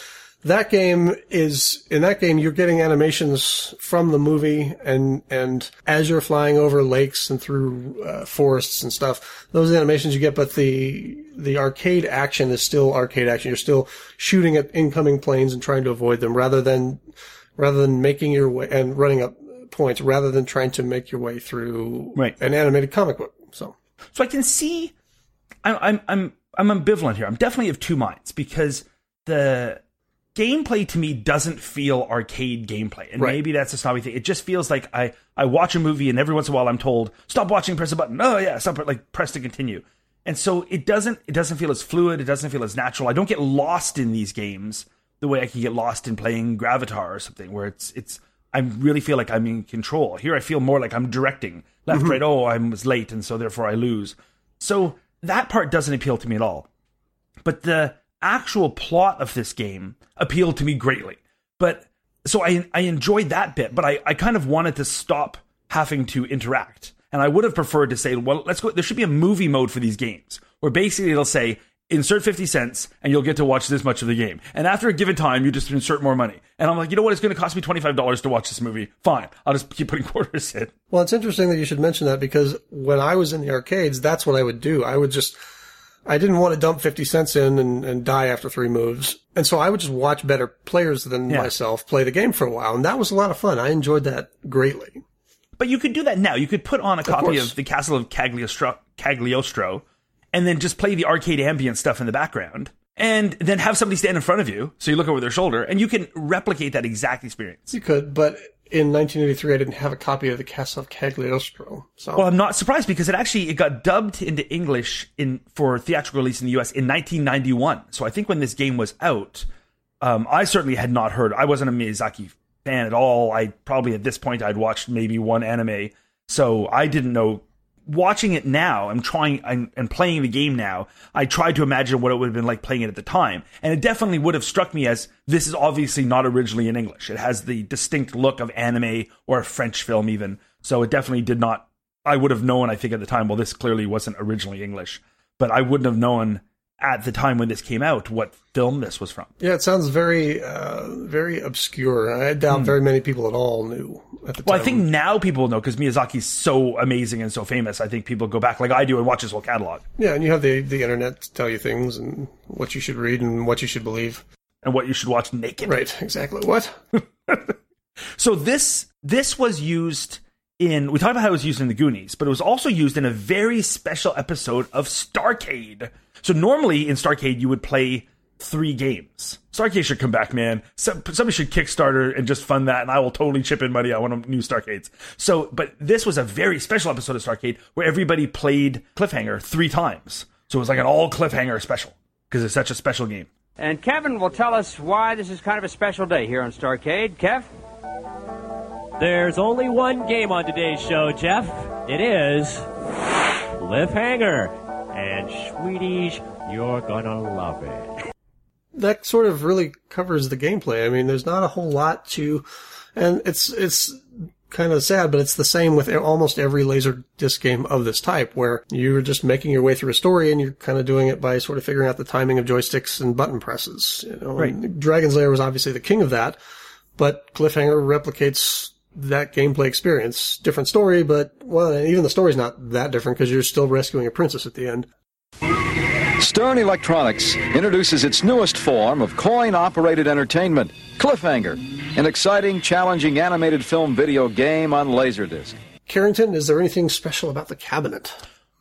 that game is in that game you're getting animations from the movie and and as you're flying over lakes and through uh, forests and stuff those animations you get but the the arcade action is still arcade action. You're still shooting at incoming planes and trying to avoid them rather than rather than making your way and running up points rather than trying to make your way through right. an animated comic book so. So I can see I'm I'm I'm I'm ambivalent here. I'm definitely of two minds because the gameplay to me doesn't feel arcade gameplay. And Right. maybe that's a snobby thing. It just feels like I, I watch a movie and every once in a while I'm told, stop watching, press a button. Oh yeah, stop like press to continue. And so it doesn't it doesn't feel as fluid, it doesn't feel as natural. I don't get lost in these games the way I can get lost in playing Gravitar or something where it's it's I really feel like I'm in control. Here I feel more like I'm directing. Left, mm-hmm. right, oh, I was late and so therefore I lose. So that part doesn't appeal to me at all but the actual plot of this game appealed to me greatly. But so I I enjoyed that bit, but I, I kind of wanted to stop having to interact. And I would have preferred to say, well, let's go there should be a movie mode for these games where basically it'll say insert 50 cents and you'll get to watch this much of the game. And after a given time, you just insert more money. And I'm like, you know what? It's going to cost me $25 to watch this movie. Fine. I'll just keep putting quarters in. Well, it's interesting that you should mention that because when I was in the arcades, that's what I would do. I would just, I didn't want to dump 50 cents in and, and die after three moves. And so I would just watch better players than Yeah. myself play the game for a while. And that was a lot of fun. I enjoyed that greatly. But you could do that now. You could put on a copy course. of the Castle of Cagliostro, Cagliostro and then just play the arcade ambient stuff in the background. And then have somebody stand in front of you, so you look over their shoulder, and you can replicate that exact experience. You could, but in 1983, I didn't have a copy of the Castle of Cagliostro. So Well, I'm not surprised because it actually it got dubbed into English in for theatrical release in the U.S. in 1991. So I think when this game was out, um, I certainly had not heard. I wasn't a Miyazaki fan at all. I probably at this point I'd watched maybe one anime, so I didn't know. Watching it now, I'm trying I'm, and playing the game now. I tried to imagine what it would have been like playing it at the time, and it definitely would have struck me as this is obviously not originally in English. It has the distinct look of anime or a French film, even. So it definitely did not I would have known, I think, at the time, well, this clearly wasn't originally English, but I wouldn't have known at the time when this came out what film this was from. Yeah, it sounds very, uh, very obscure. I doubt very many people at all knew at the Well, time. I think now people know because Miyazaki's so amazing and so famous. I think people go back like I do and watch his whole catalog. Yeah, and you have the the internet to tell you things and what you should read and what you should believe. And what you should watch naked. Right, exactly. What? So this this was used in we talked about how it was used in the Goonies, but it was also used in a very special episode of Starcade. So normally in Starcade you would play three games. Starcade should come back, man. Some, somebody should Kickstarter and just fund that, and I will totally chip in money. I want new Starcades. So, but this was a very special episode of Starcade where everybody played Cliffhanger three times. So it was like an all Cliffhanger special because it's such a special game. And Kevin will tell us why this is kind of a special day here on Starcade. Kev? There's only one game on today's show, Jeff. It is Cliffhanger. And Sweeties, you're gonna love it. that sort of really covers the gameplay. I mean, there's not a whole lot to, and it's it's kind of sad, but it's the same with almost every laser disc game of this type, where you're just making your way through a story and you're kind of doing it by sort of figuring out the timing of joysticks and button presses. You know, Right. And Dragon's Lair was obviously the king of that, but Cliffhanger replicates that gameplay experience. Different story, but well, even the story's not that different because you're still rescuing a princess at the end. Stern Electronics introduces its newest form of coin operated entertainment, Cliffhanger, an exciting, challenging animated film video game on Laserdisc. Carrington, is there anything special about the cabinet?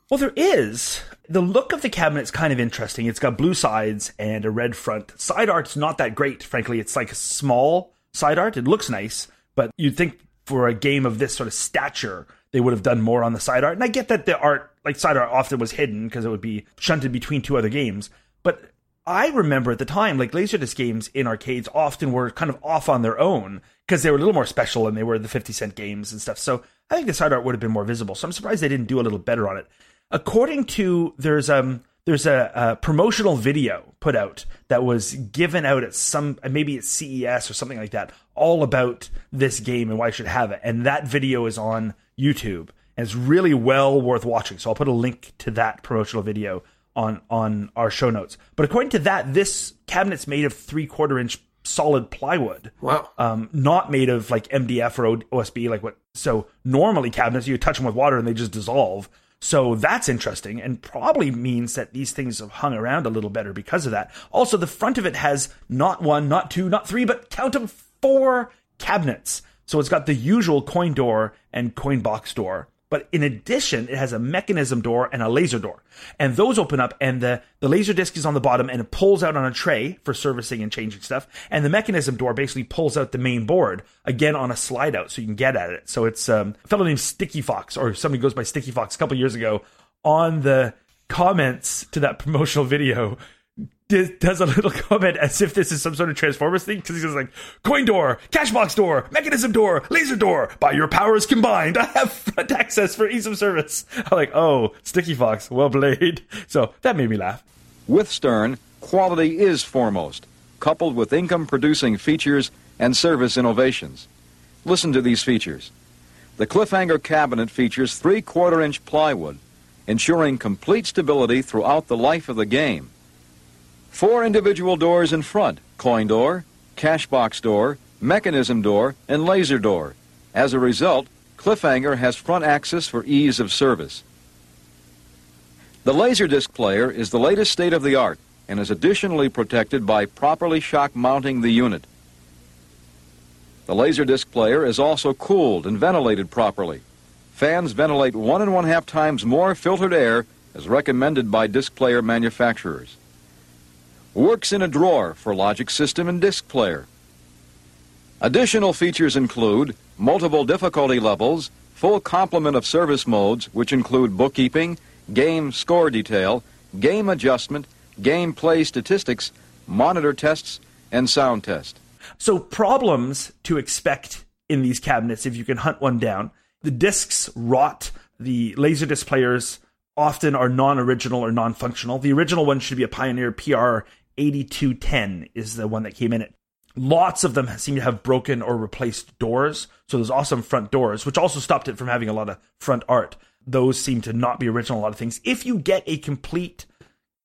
Well, there is. The look of the cabinet's kind of interesting. It's got blue sides and a red front. Side art's not that great, frankly. It's like a small side art. It looks nice, but you'd think for a game of this sort of stature, they would have done more on the side art. And I get that the art, like side art, often was hidden because it would be shunted between two other games. But I remember at the time, like Laserdisc games in arcades often were kind of off on their own because they were a little more special and they were the 50 cent games and stuff. So I think the side art would have been more visible. So I'm surprised they didn't do a little better on it. According to, there's, um, there's a, a promotional video put out that was given out at some, maybe at CES or something like that, all about this game and why you should have it. And that video is on YouTube and it's really well worth watching. So I'll put a link to that promotional video on on our show notes. But according to that, this cabinet's made of three quarter inch solid plywood. Wow. Um, not made of like MDF or OSB, like what. So normally cabinets, you touch them with water and they just dissolve. So that's interesting and probably means that these things have hung around a little better because of that. Also, the front of it has not one, not two, not three, but count them four cabinets. So it's got the usual coin door and coin box door. But in addition, it has a mechanism door and a laser door. And those open up and the, the laser disc is on the bottom and it pulls out on a tray for servicing and changing stuff. And the mechanism door basically pulls out the main board again on a slide out so you can get at it. So it's um, a fellow named Sticky Fox or somebody goes by Sticky Fox a couple years ago on the comments to that promotional video does a little comment as if this is some sort of Transformers thing because he says like coin door, cash box door, mechanism door, laser door. By your powers combined, I have front access for ease of service. I'm like, oh, Sticky Fox, well played. So that made me laugh. With Stern, quality is foremost, coupled with income producing features and service innovations. Listen to these features. The Cliffhanger cabinet features three quarter inch plywood, ensuring complete stability throughout the life of the game. Four individual doors in front coin door, cash box door, mechanism door, and laser door. As a result, Cliffhanger has front access for ease of service. The Laserdisc player is the latest state of the art and is additionally protected by properly shock mounting the unit. The Laserdisc player is also cooled and ventilated properly. Fans ventilate one and one half times more filtered air as recommended by disc player manufacturers. Works in a drawer for logic system and disc player. Additional features include multiple difficulty levels, full complement of service modes, which include bookkeeping, game score detail, game adjustment, game play statistics, monitor tests, and sound test. So problems to expect in these cabinets if you can hunt one down. The discs rot. The Laserdisc players often are non-original or non-functional. The original one should be a Pioneer PR 8210 is the one that came in it. Lots of them seem to have broken or replaced doors. So there's awesome front doors, which also stopped it from having a lot of front art. Those seem to not be original, a lot of things. If you get a complete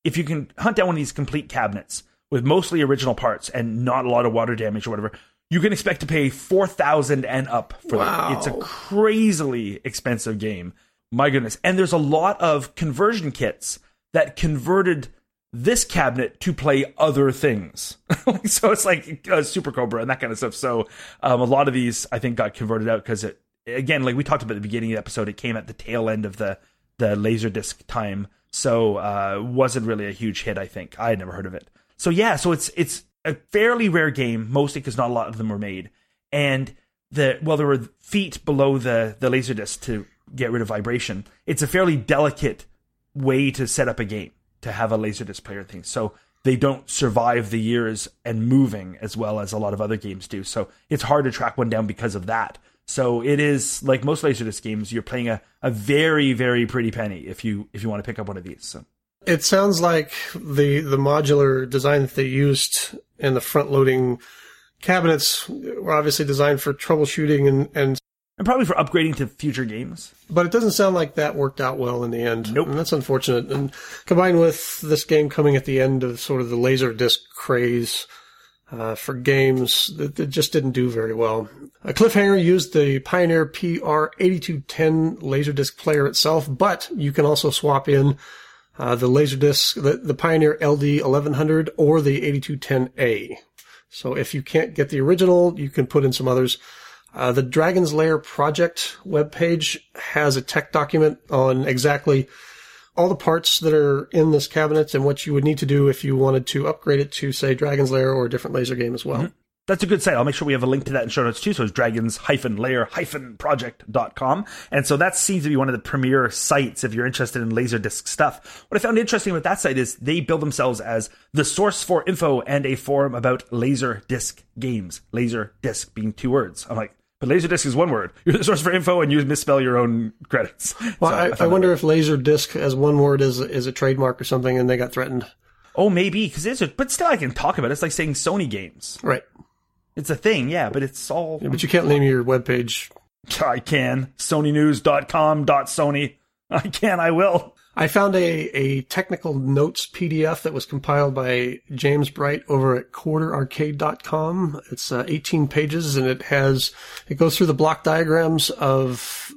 if you can hunt down one of these complete cabinets with mostly original parts and not a lot of water damage or whatever, you can expect to pay four thousand and up for Wow. that. It's a crazily expensive game. My goodness. And there's a lot of conversion kits that converted this cabinet to play other things. so it's like Super Cobra and that kind of stuff. So um, a lot of these, I think, got converted out because it, again, like we talked about at the beginning of the episode, it came at the tail end of the the Laserdisc time, so uh, wasn't really a huge hit. I think I had never heard of it. So yeah, so it's it's a fairly rare game, mostly because not a lot of them were made, and the well, there were feet below the the Laserdisc to get rid of vibration. It's a fairly delicate way to set up a game to have a laserdisc player thing. So they don't survive the years and moving as well as a lot of other games do. So it's hard to track one down because of that. So it is like most laserdisc games, you're playing a, a very, very pretty penny if you if you want to pick up one of these. So It sounds like the the modular design that they used and the front loading cabinets were obviously designed for troubleshooting and, and and probably for upgrading to future games. but it doesn't sound like that worked out well in the end. Nope. And that's unfortunate. And combined with this game coming at the end of sort of the laser disc craze uh, for games, it, it just didn't do very well. A cliffhanger used the Pioneer PR8210 laserdisc player itself, but you can also swap in uh, the laserdisc, the, the Pioneer LD 1100 or the 8210A. So if you can't get the original, you can put in some others. Uh, the Dragon's Lair project webpage has a tech document on exactly all the parts that are in this cabinet and what you would need to do if you wanted to upgrade it to, say, Dragon's Lair or a different laser game as well. That's a good site. I'll make sure we have a link to that in show notes too. So it's dragons-lair-project.com. And so that seems to be one of the premier sites if you're interested in Laserdisc stuff. What I found interesting with that site is they build themselves as the source for info and a forum about Laserdisc games. Laserdisc being two words. I'm like, but Laserdisc is one word. You're the source for info and you misspell your own credits. Well, So I, found I wonder if laser disc as one word is is a trademark or something, and they got threatened. Oh, maybe because it's a, but still I can talk about it. It's like saying Sony games. Right, It's a thing, yeah, but it's all but you can't name your webpage. I can. SonyNews.com.sony. I can, I will. I found a, a technical notes PDF that was compiled by James Bright over at quarterarcade.com. It's uh, 18 pages and it has, it goes through the block diagrams of,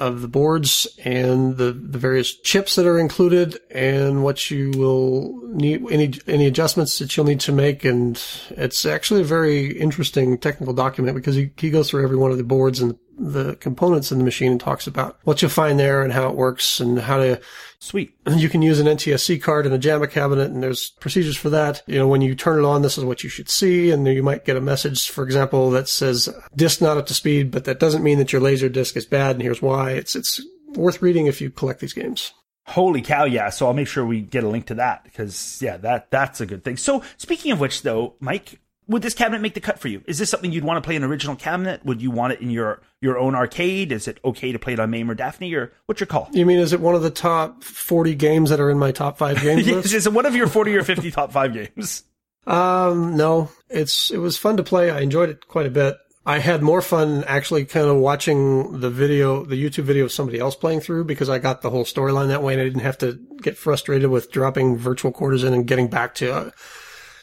of the boards and the, the various chips that are included and what you will need, any, any adjustments that you'll need to make. And it's actually a very interesting technical document because he, he goes through every one of the boards and the components in the machine and talks about what you'll find there and how it works and how to Sweet. you can use an NTSC card in a JAMMA cabinet, and there's procedures for that. You know, when you turn it on, this is what you should see, and you might get a message, for example, that says disk not up to speed, but that doesn't mean that your laser disc is bad, and here's why. It's it's worth reading if you collect these games. Holy cow, yeah. So I'll make sure we get a link to that because yeah, that that's a good thing. So speaking of which though, Mike, would this cabinet make the cut for you? Is this something you'd want to play an original cabinet? Would you want it in your your own arcade? Is it okay to play it on MAME or Daphne or what's your call? You mean is it one of the top 40 games that are in my top five games Yes, is it one of your 40 or 50 top 5 games? Um, no, it's it was fun to play. I enjoyed it quite a bit. I had more fun actually kind of watching the video, the YouTube video of somebody else playing through because I got the whole storyline that way and I didn't have to get frustrated with dropping virtual quarters in and getting back to uh,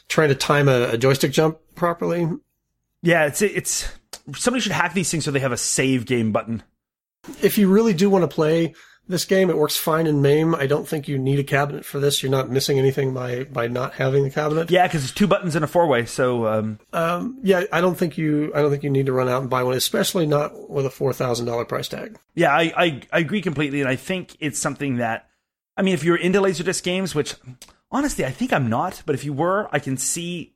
trying to time a, a joystick jump properly. Yeah, it's it's somebody should hack these things so they have a save game button. If you really do want to play this game, it works fine in MAME. I don't think you need a cabinet for this. You're not missing anything by, by not having the cabinet. Yeah, because it's two buttons and a four way. So um, Um, yeah, I don't think you, I don't think you need to run out and buy one, especially not with a $4,000 price tag. yeah, I, I I agree completely, and I think it's something that I mean, if you're into Laserdisc games, which honestly I think I'm not, but if you were, I can see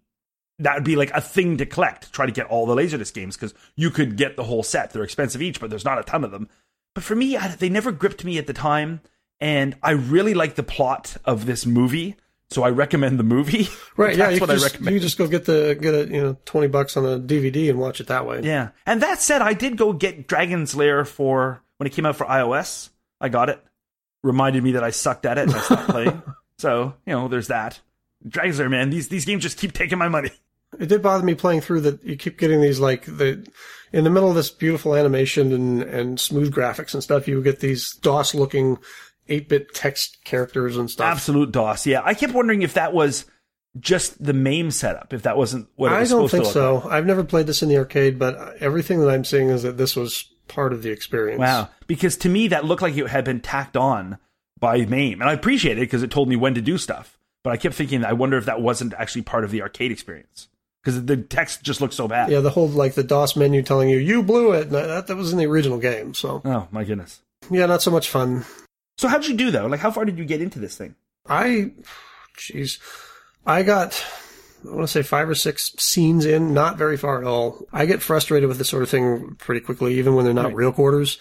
that would be like a thing to collect. Try to get all the Laserdisc games because you could get the whole set. They're expensive each, but there's not a ton of them. But for me, I, they never gripped me at the time, and I really like the plot of this movie. So I recommend the movie. Right. yeah. That's You what can I just, recommend. you just go get the, get a, you know, 20 bucks on a DVD and watch it that way. Yeah. And that said, I did go get Dragon's Lair for when it came out for iOS. I got it. Reminded me that I sucked at it and I stopped playing. So, you know, there's that. Dragon's Lair, man, these these games just keep taking my money. It did bother me playing through that you keep getting these like the in the middle of this beautiful animation and and smooth graphics and stuff. You get these DOS looking 8-bit text characters and stuff. Absolute DOS. Yeah, I kept wondering if that was just the MAME setup. If that wasn't what it I was don't supposed think so. like. I've never played this in the arcade, but everything that I'm seeing is that this was part of the experience. Wow, because to me that looked like it had been tacked on by MAME. and I appreciate it because it told me when to do stuff. But I kept thinking, I wonder if that wasn't actually part of the arcade experience because the text just looked so bad. Yeah, the whole like the DOS menu telling you you blew it. That that was in the original game. So Oh my goodness. yeah, not so much fun. So how did you do though? Like, how far did you get into this thing? I, jeez, I got, I want to say five or six scenes in, not very far at all. I get frustrated with this sort of thing pretty quickly, even when they're not real quarters.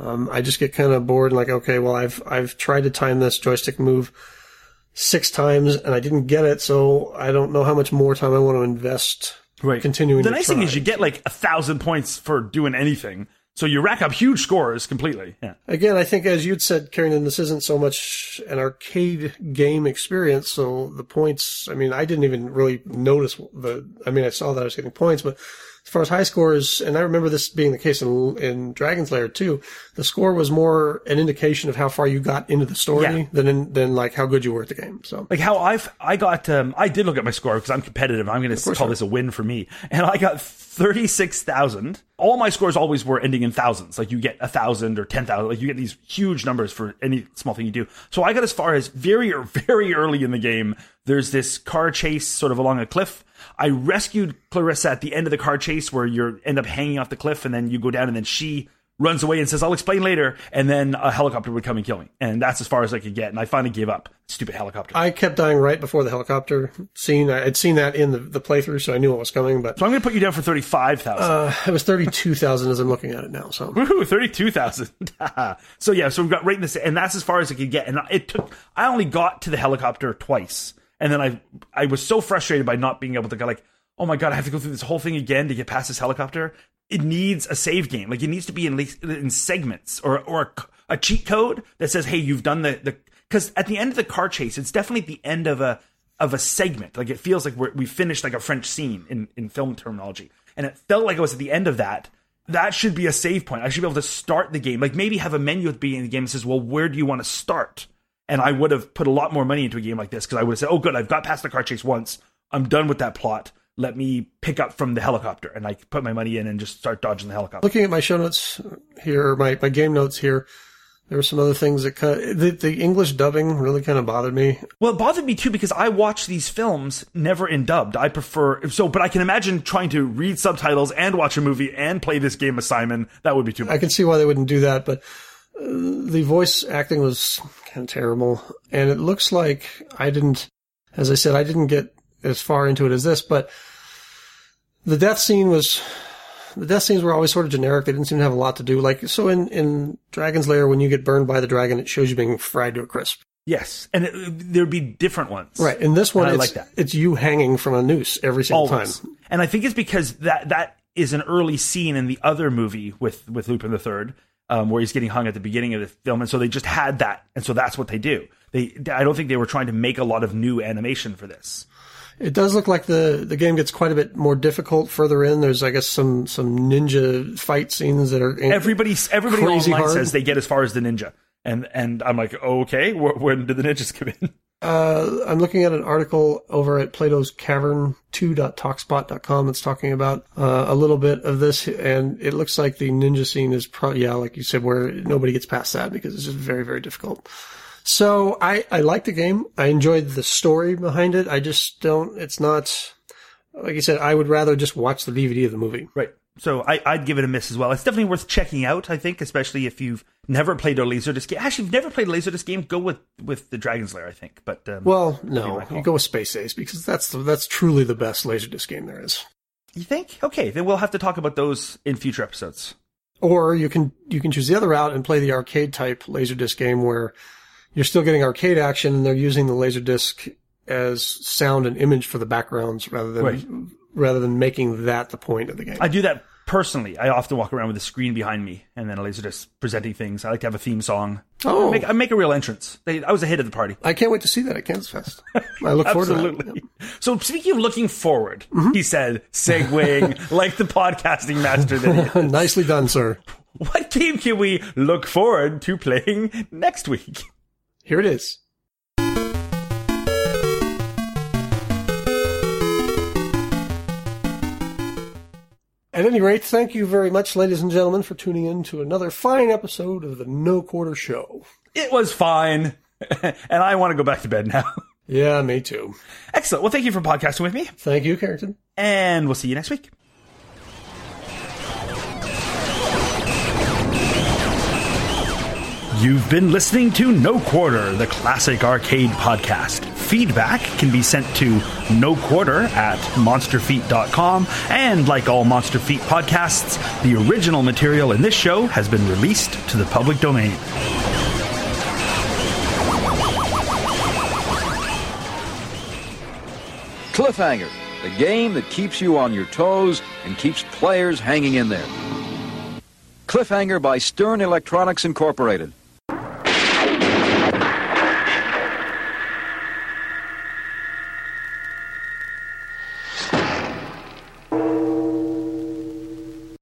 Um, I just get kind of bored and like, okay, well, I've, I've tried to time this joystick move six times and I didn't get it, so I don't know how much more time I want to invest Right, continuing The nice thing is you get like a thousand points for doing anything, so you rack up huge scores completely. Yeah. Again, I think as you'd said, Carrington, this isn't so much an arcade game experience. So the points, I mean, I didn't even really notice the, I mean, I saw that I was getting points, but as far as high scores, and I remember this being the case in, in Dragon's Lair too, the score was more an indication of how far you got into the story Yeah. than, in, than like how good you were at the game. So Like how I've I got um I did look at my score because I'm competitive. I'm going to call this a win for me, and I got thirty six thousand. All my scores always were ending in thousands. Like you get a thousand or ten thousand. Like you get these huge numbers for any small thing you do. So I got as far as very very early in the game. There's this car chase sort of along a cliff. I rescued Clarissa at the end of the car chase where you end up hanging off the cliff and then you go down and then she runs away and says, I'll explain later. And then a helicopter would come and kill me. And that's as far as I could get. And I finally gave up. Stupid helicopter. I kept dying right before the helicopter scene. I had seen that in the, the playthrough, so I knew what was coming, but So I'm going to put you down for 35,000. uh, it was 32,000 as I'm looking at it now. So Woohoo, 32,000. so yeah, so we've got right in this, and that's as far as I could get. And it took, I only got to the helicopter twice. And then I, I was so frustrated by not being able to go like, oh my God, I have to go through this whole thing again to get past this helicopter. It needs a save game. Like it needs to be in, in segments or, or a, a cheat code that says, hey, you've done the, the, cause at the end of the car chase, it's definitely the end of a, of a segment. Like it feels like we finished like a French scene in, in film terminology. And it felt like it was at the end of that. That should be a save point. I should be able to start the game. Like maybe have a menu at the beginning of the game that says, well, where do you want to start? And I would have put a lot more money into a game like this because I would have said, oh, good, I've got past the car chase once. I'm done with that plot. Let me pick up from the helicopter. And I put my money in and just start dodging the helicopter. looking at my show notes here, my, my game notes here, there were some other things that kind of, the, the English dubbing really kind of bothered me. Well, it bothered me too because I watch these films never in dubbed. I prefer so, but I can imagine trying to read subtitles and watch a movie and play this game with Simon. That would be too much. I can see why they wouldn't do that, but the voice acting was kind of terrible. And it looks like I didn't, as I said, I didn't get as far into it as this, but the death scene was, the death scenes were always sort of generic. They didn't seem to have a lot to do. Like, so in, in Dragon's Lair, when you get burned by the dragon, it shows you being fried to a crisp. yes, and it, there'd be different ones. Right. In this one, I it's, like that. it's you hanging from a noose every single Always. time. And I think it's because that that is an early scene in the other movie with with Lupin the Third, um, where he's getting hung at the beginning of the film, and so they just had that, and so that's what they do. They, I don't think they were trying to make a lot of new animation for this. It does look like the, the game gets quite a bit more difficult further in. There's, I guess, some, some ninja fight scenes that are Everybody, everybody online hard. says they get as far as the ninja, and and I'm like, okay, wh- when did the ninjas come in? Uh, I'm looking at an article over at Plato's Cavern 2.talkspot.com that's talking about uh, a little bit of this, and it looks like the ninja scene is probably, yeah, like you said, where nobody gets past that because it's just very, very difficult. So I, I like the game. I enjoyed the story behind it. I just don't, it's not, like you said, I would rather just watch the DVD of the movie. Right. So I, I'd give it a miss as well. It's definitely worth checking out. I think, especially if you've never played a Laserdisc game. Actually, if you've never played a Laserdisc game, go with with the Dragon's Lair. I think. But um, Well, no, you go with Space Ace because that's the, that's truly the best Laserdisc game there is. you think? Okay, then we'll have to talk about those in future episodes. Or you can you can choose the other route and play the arcade type Laserdisc game where you're still getting arcade action and they're using the Laserdisc as sound and image for the backgrounds rather than Right. Rather than making that the point of the game. I do that personally. I often walk around with a screen behind me and then a Laserdisc presenting things. I like to have a theme song. Oh. I make, I make a real entrance. They, I was a hit of the party. I can't wait to see that at Kansas Fest. I look forward to that. Absolutely. So speaking of looking forward, Mm-hmm. he said, segueing like the podcasting master that he is. Nicely done, sir. What game can we look forward to playing next week? Here it is. At any rate, thank you very much, ladies and gentlemen, for tuning in to another fine episode of the No Quarter Show. It was fine. and I want to go back to bed now. Yeah, me too. Excellent. Well, thank you for podcasting with me. Thank you, Carrington. And we'll see you next week. You've been listening to No Quarter, the classic arcade podcast. Feedback can be sent to no quarter at monsterfeet.com. And like all Monster Feet podcasts, the original material in this show has been released to the public domain. Cliffhanger, the game that keeps you on your toes and keeps players hanging in there. Cliffhanger by Stern Electronics Incorporated.